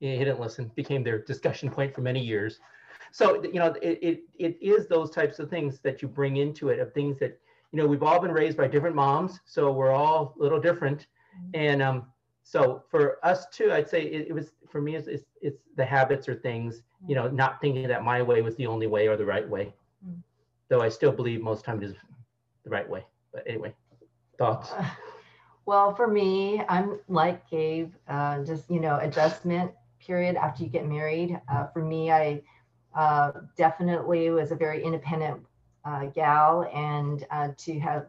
Speaker 6: he, didn't listen, became their discussion point for many years. So, you know, it, it, it is those types of things that you bring into it of things that, you know, we've all been raised by different moms. So we're all a little different. Mm-hmm. And um, so for us too, I'd say it, it was, for me, it's, it's, it's, the habits or things, you know, not thinking that my way was the only way or the right way. Mm-hmm. Though I still believe most times is the right way. But anyway, thoughts? Uh,
Speaker 8: well, for me, I'm like Gabe, uh, just, you know, adjustment period after you get married. Uh, for me, I uh, definitely was a very independent uh, gal and uh, to have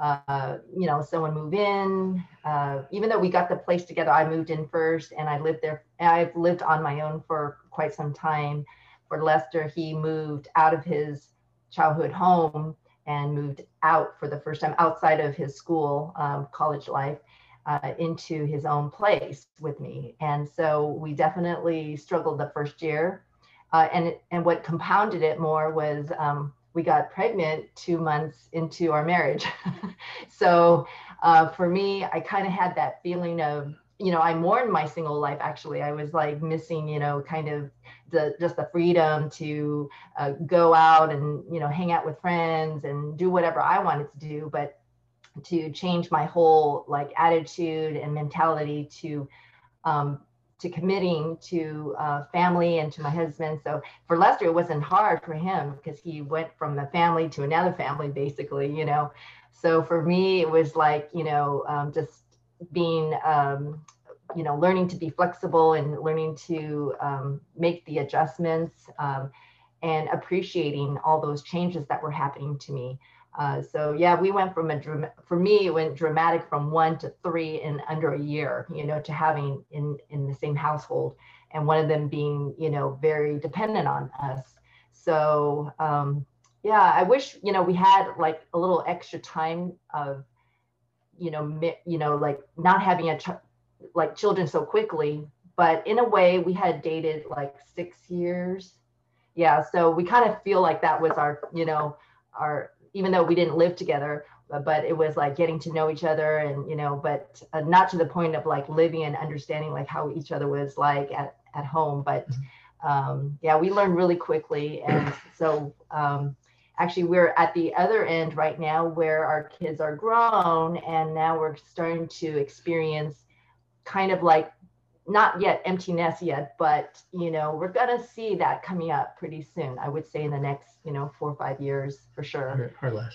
Speaker 8: uh, you know, someone move in. Uh, even though we got the place together, I moved in first and I lived there. I've lived on my own for quite some time. For Lester, he moved out of his childhood home and moved out for the first time outside of his school, um, college life, uh, into his own place with me. And so we definitely struggled the first year. Uh, and, and what compounded it more was um, we got pregnant two months into our marriage. so uh, for me, I kind of had that feeling of, you know, I mourned my single life actually. I was like missing, you know, kind of the just the freedom to uh, go out and you know hang out with friends and do whatever I wanted to do, but to change my whole like attitude and mentality to um, to committing to uh, family and to my husband. So for Lester, it wasn't hard for him because he went from the family to another family, basically, you know. So for me, it was like, you know, um, just being um, you know, learning to be flexible and learning to um, make the adjustments um, and appreciating all those changes that were happening to me. Uh, so yeah, we went from a for me it went dramatic from one to three in under a year, you know, to having in in the same household, and one of them being you know very dependent on us. So um, yeah, I wish you know we had like a little extra time of you know you know like not having a like children so quickly but in a way we had dated like six years yeah so we kind of feel like that was our you know our even though we didn't live together but it was like getting to know each other and you know but uh, not to the point of like living and understanding like how each other was like at, at home but mm-hmm. um, yeah we learned really quickly and so um, actually we're at the other end right now where our kids are grown and now we're starting to experience kind of like not yet empty nest yet but you know we're going to see that coming up pretty soon i would say in the next you know four or five years for sure.
Speaker 6: Or, or less.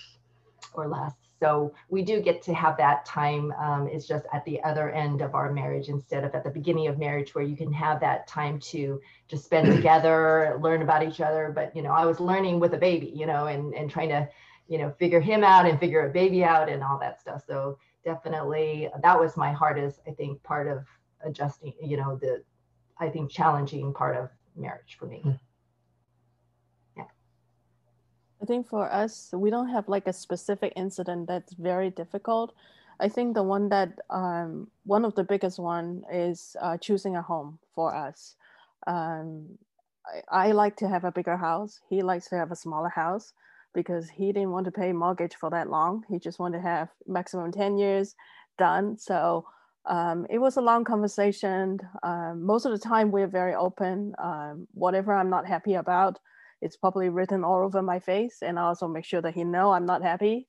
Speaker 8: Or less. So we do get to have that time um, it's just at the other end of our marriage instead of at the beginning of marriage where you can have that time to just spend together learn about each other. But you know i was learning with a baby you know and and trying to you know figure him out and figure a baby out and all that stuff. So definitely that was my hardest i think part of adjusting you know the i think challenging part of marriage for me yeah
Speaker 5: I think for us, we don't have like a specific incident that's very difficult. I think the one that um, one of the biggest one is uh, choosing a home for us. Um, I, I, like to have a bigger house. He likes to have a smaller house because he didn't want to pay mortgage for that long. He just wanted to have maximum 10 years done. So um, it was a long conversation. Um, most of the time we're very open. Um, whatever I'm not happy about, it's probably written all over my face and I also make sure that he know I'm not happy.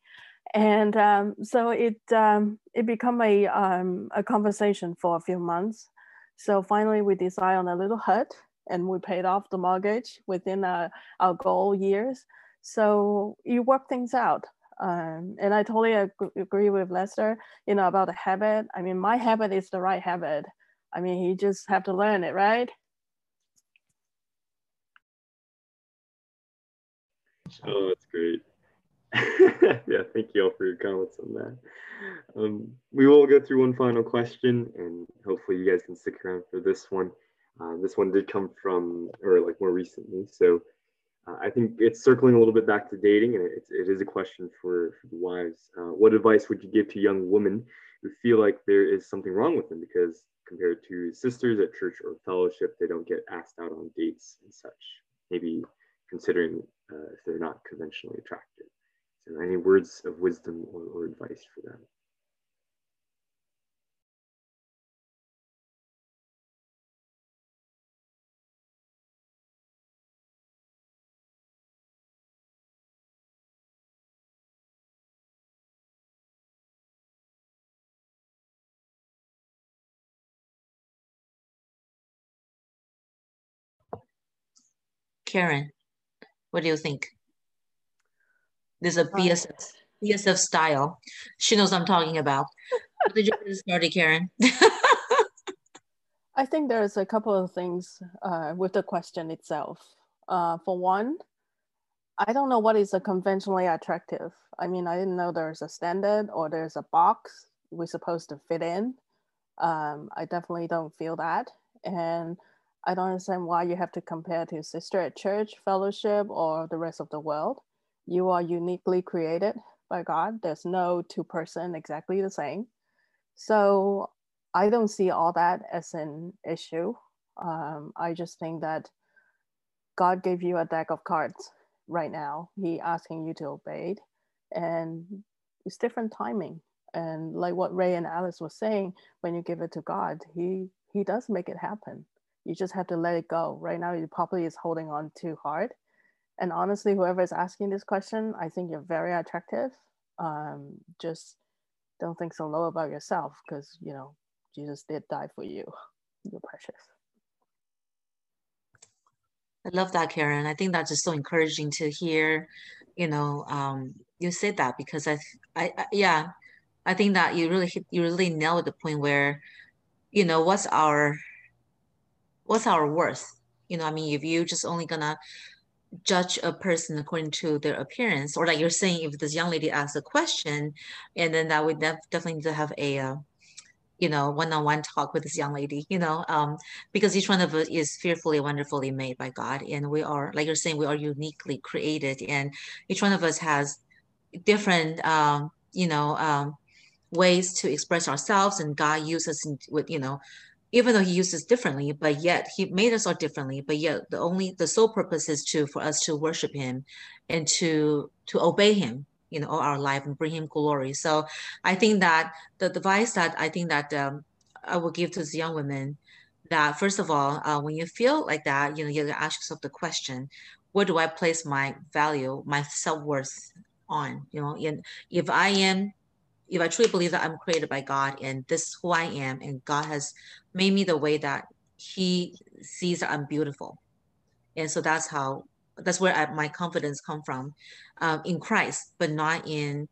Speaker 5: And um, so it um, it become a um, a conversation for a few months. So finally we decide on a little hut and we paid off the mortgage within uh, our goal years. So you work things out. Um, and I totally ag- agree with Lester, you know, about the habit. I mean, my habit is the right habit. I mean, you just have to learn it, right?
Speaker 1: Oh, that's great. yeah, thank you all for your comments on that. Um, we will go through one final question, and hopefully you guys can stick around for this one. Uh, this one did come from, or like more recently, so uh, I think it's circling a little bit back to dating, and it's, it is a question for, for the wives. Uh, what advice would you give to young women who feel like there is something wrong with them because compared to sisters at church or fellowship, they don't get asked out on dates and such? Maybe considering uh, if they're not conventionally attractive. So, any words of wisdom or, or advice for them?
Speaker 3: Karen. What do you think? This is a BSF, BSF style. She knows I'm talking about. What did you get started, Karen?
Speaker 5: I think there's a couple of things uh, with the question itself. Uh, for one, I don't know what is a conventionally attractive. I mean, I didn't know there's a standard or there's a box we're supposed to fit in. Um, I definitely don't feel that. And I don't understand why you have to compare to sister at church, fellowship, or the rest of the world. You are uniquely created by God. There's no two person exactly the same. So I don't see all that as an issue. Um, I just think that God gave you a deck of cards right now. He asking you to obey it, and it's different timing. And like what Ray and Alice was saying, when you give it to God, He He does make it happen you just have to let it go. Right now, you probably is holding on too hard. And honestly, whoever is asking this question, I think you're very attractive. Um, just don't think so low about yourself because, you know, Jesus did die for you. You're precious.
Speaker 3: I love that, Karen. I think that's just so encouraging to hear. You know, um, you said that because I, I, I, yeah, I think that you really hit, you really nailed the point where, you know, what's our what's our worth? You know, I mean, if you just only gonna judge a person according to their appearance, or like you're saying, if this young lady asks a question, and then that would def- definitely need to have a, uh, you know, one-on-one talk with this young lady, you know, um, because each one of us is fearfully, wonderfully made by God, and we are, like you're saying, we are uniquely created, and each one of us has different, um, you know, um, ways to express ourselves, and God uses with, you know, even though he uses differently, but yet he made us all differently. But yet the only the sole purpose is to for us to worship him and to to obey him, you know, all our life and bring him glory. So I think that the advice that I think that um, I would give to the young women that first of all, uh, when you feel like that, you know, you ask yourself the question, where do I place my value, my self worth on? You know, and if I am, if I truly believe that I'm created by God and this is who I am, and God has made me the way that He sees that I'm beautiful, and so that's how that's where I, my confidence come from um, in Christ, but not in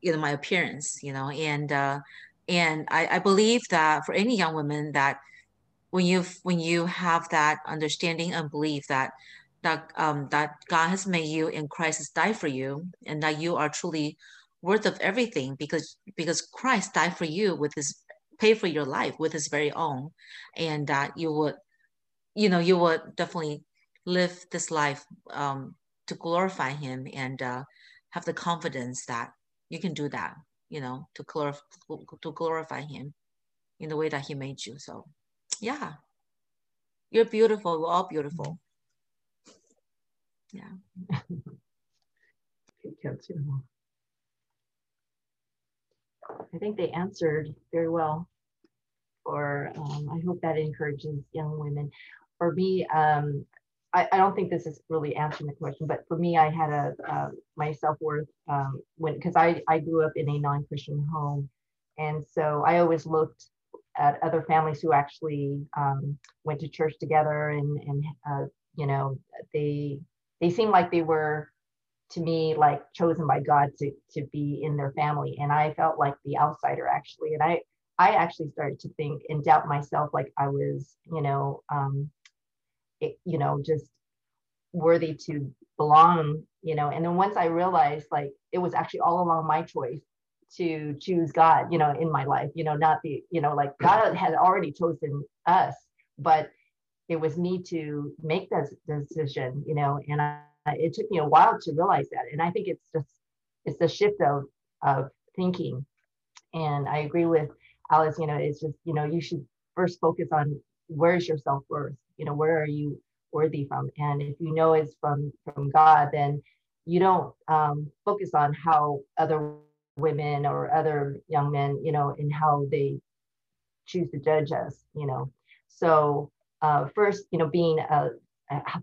Speaker 3: you know my appearance. You know, and uh, and I, I believe that for any young woman that when you when you have that understanding and belief that that um, that God has made you and Christ has died for you, and that you are truly worth of everything because because Christ died for you with his pay for your life with his very own, and that you would, you know, you would definitely live this life um, to glorify him and uh, have the confidence that you can do that, you know, to glorify to glorify him in the way that he made you. So, yeah, you're beautiful. We're all beautiful. Yeah.
Speaker 8: I think they answered very well. Or um, I hope that encourages young women. For me, um, I, I, don't think this is really answering the question, but for me, I had a uh, my self worth um, when because I I grew up in a non Christian home, and so I always looked at other families who actually um, went to church together and and uh, you know they they seemed like they were to me like chosen by God to to be in their family. And I felt like the outsider actually. And I I actually started to think and doubt myself like I was you know um it, you know just worthy to belong you know. And then once I realized like it was actually all along my choice to choose God you know in my life you know not the you know like God had already chosen us but it was me to make that decision, you know, and I, it took me a while to realize that. And I think it's just, it's the shift of, of thinking. And I agree with Alice, you know, it's just, you know, you should first focus on where's your self-worth, you know, where are you worthy from? And if you know it's from, from God, then you don't um, focus on how other women or other young men, you know, and how they choose to judge us, you know. So uh, first, you know, being a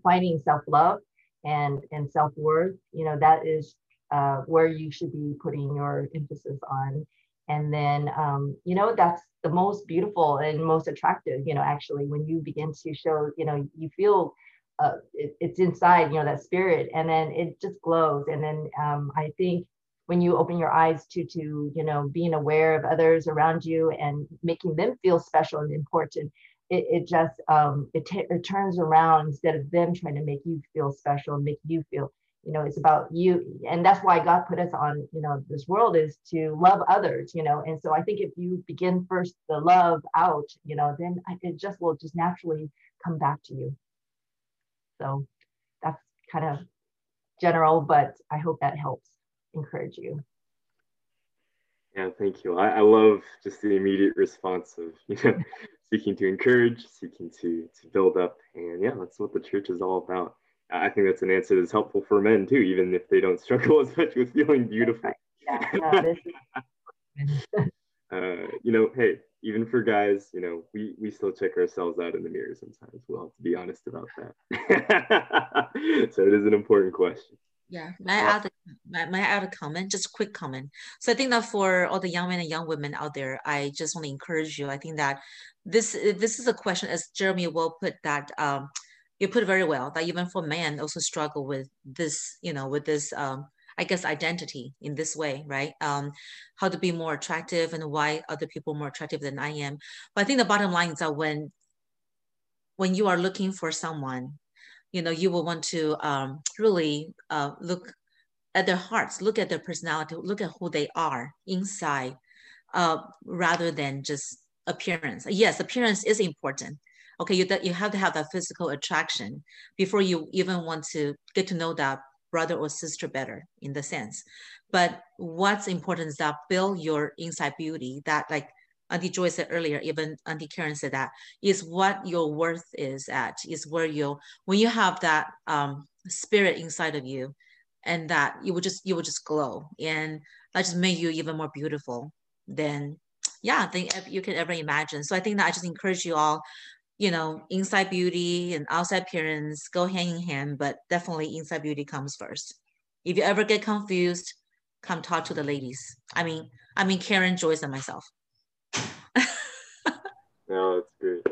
Speaker 8: finding self-love and and self-worth, you know, that is uh, where you should be putting your emphasis on. And then, um, you know, that's the most beautiful and most attractive, you know, actually, when you begin to show, you know, you feel uh, it, it's inside, you know, that spirit, and then it just glows. And then um, I think when you open your eyes to to you know being aware of others around you and making them feel special and important it, it just um, it, t- it turns around instead of them trying to make you feel special and make you feel you know it's about you. And that's why god put us on you know this world is to love others you know. And so i think if you begin first the love out you know then it just will just naturally come back to you. So that's kind of general but i hope that helps encourage you.
Speaker 1: Yeah thank you. I, I love just the immediate response of you know seeking to encourage, seeking to to build up, and yeah, that's what the church is all about. I think that's an answer that's helpful for men too, even if they don't struggle as much with feeling beautiful. Yeah. Uh, you know, hey, even for guys, you know, we we still check ourselves out in the mirror sometimes. We'll have to be honest about that. so it is an important question.
Speaker 3: Yeah, may I add a, may, may I add a comment? Just a quick comment. So I think that for all the young men and young women out there, I just want to encourage you. I think that this this is a question as Jeremy will put that um, you put it very well that even for men also struggle with this you know with this um, I guess identity in this way right um, how to be more attractive and why other people more attractive than I am but I think the bottom line is that when when you are looking for someone you know you will want to um, really uh, look at their hearts look at their personality look at who they are inside uh, rather than just appearance. Yes, appearance is important. Okay, you, you have to have that physical attraction before you even want to get to know that brother or sister better in the sense. But what's important is that build your inside beauty that like Auntie Joy said earlier, even Auntie Karen said that is what your worth is at, is where you when you have that um, spirit inside of you and that you will just you will just glow and that just make you even more beautiful than yeah, than you can ever imagine. So I think that I just encourage you all, you know, inside beauty and outside appearance go hand in hand, but definitely inside beauty comes first. If you ever get confused, come talk to the ladies. I mean, I mean Karen, Joyce, and myself.
Speaker 1: No, that's great.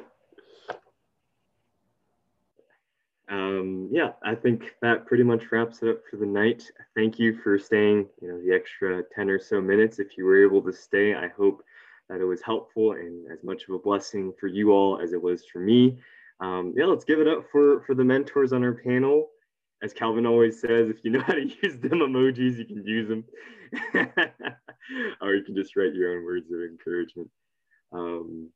Speaker 1: Um, yeah, I think that pretty much wraps it up for the night. Thank you for staying, you know, the extra 10 or so minutes. If you were able to stay, I hope that it was helpful and as much of a blessing for you all as it was for me. Um, yeah, let's give it up for, for the mentors on our panel. As Calvin always says, if you know how to use them emojis, you can use them. or you can just write your own words of encouragement. Um,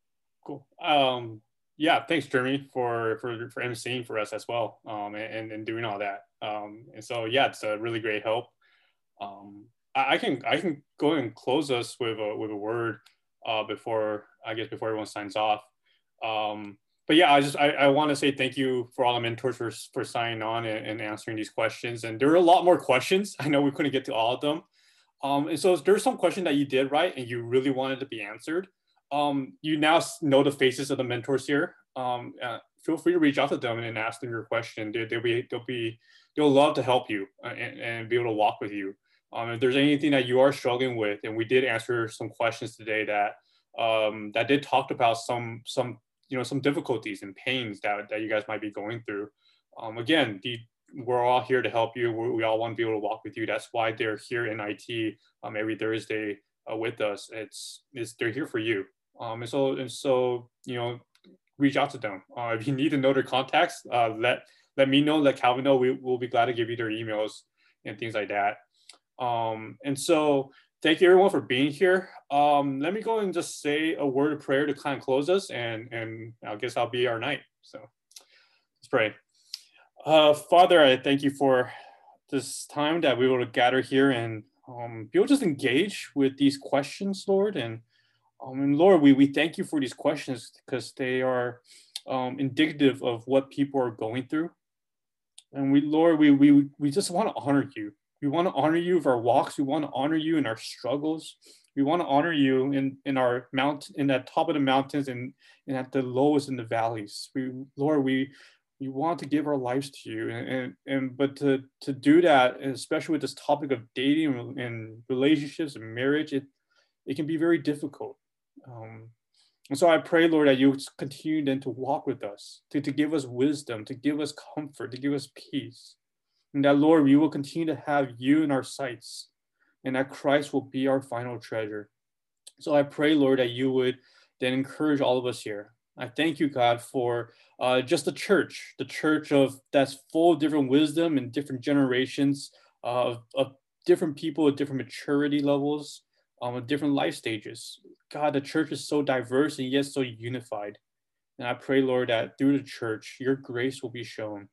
Speaker 2: cool. Um, yeah, thanks, Jeremy, for for for emceeing for us as well, um, and and doing all that. Um, and so yeah, it's a really great help. Um, I, I can I can go and close us with a with a word uh, before I guess before everyone signs off. Um, but yeah, I just I, I want to say thank you for all the mentors for for signing on and, and, answering these questions. And there are a lot more questions. I know we couldn't get to all of them. Um, and so there's some question that you did right and you really wanted to be answered. Um, you now know the faces of the mentors here. Um, uh, feel free to reach out to them and ask them your question. They, will be they'll be they'll love to help you uh, and, and be able to walk with you. Um, if there's anything that you are struggling with, and we did answer some questions today that um, that did talk about some some you know some difficulties and pains that, that you guys might be going through. Um, again, the, we're all here to help you. We're, we all want to be able to walk with you. That's why they're here in IT um, every Thursday uh, with us. It's, it's they're here for you. Um, and so and so you know, reach out to them. Uh, if you need to know their contacts, uh, let let me know. Let Calvin know. We will be glad to give you their emails and things like that. Um, and so thank you everyone for being here. Um, let me go and just say a word of prayer to kind of close us and, and I guess I'll be our night. So let's pray. Uh, Father, I thank you for this time that we will gather here and um, be able to just engage with these questions, Lord. And, and Lord, we, we thank you for these questions because they are um, indicative of what people are going through. And we, Lord, we, we, we just want to honor you. We want to honor you with our walks. We want to honor you in our struggles. We want to honor you in, in our mount in the top of the mountains and, and at the lowest in the valleys. We Lord, we we want to give our lives to you. And, and, and but to, to do that, especially with this topic of dating and relationships and marriage, it it can be very difficult. Um, and so I pray, Lord, that you continue then to walk with us, to, to give us wisdom, to give us comfort, to give us peace. And that, Lord, we will continue to have you in our sights and that Christ will be our final treasure. So I pray, Lord, that you would then encourage all of us here. I thank you, God, for uh, just the church, the church of that's full of different wisdom and different generations of, of different people at different maturity levels, um, at different life stages. God, the church is so diverse and yet so unified. And I pray, Lord, that through the church, your grace will be shown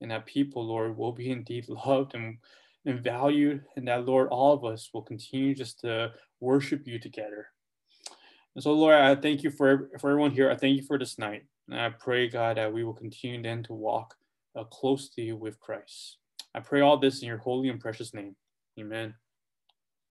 Speaker 2: and that people, Lord, will be indeed loved and, and valued, and that, Lord, all of us will continue just to worship you together. And so, Lord, I thank you for, for everyone here. I thank you for this night. And I pray, God, that we will continue then to walk uh, closely with Christ. I pray all this in your holy and precious name. Amen.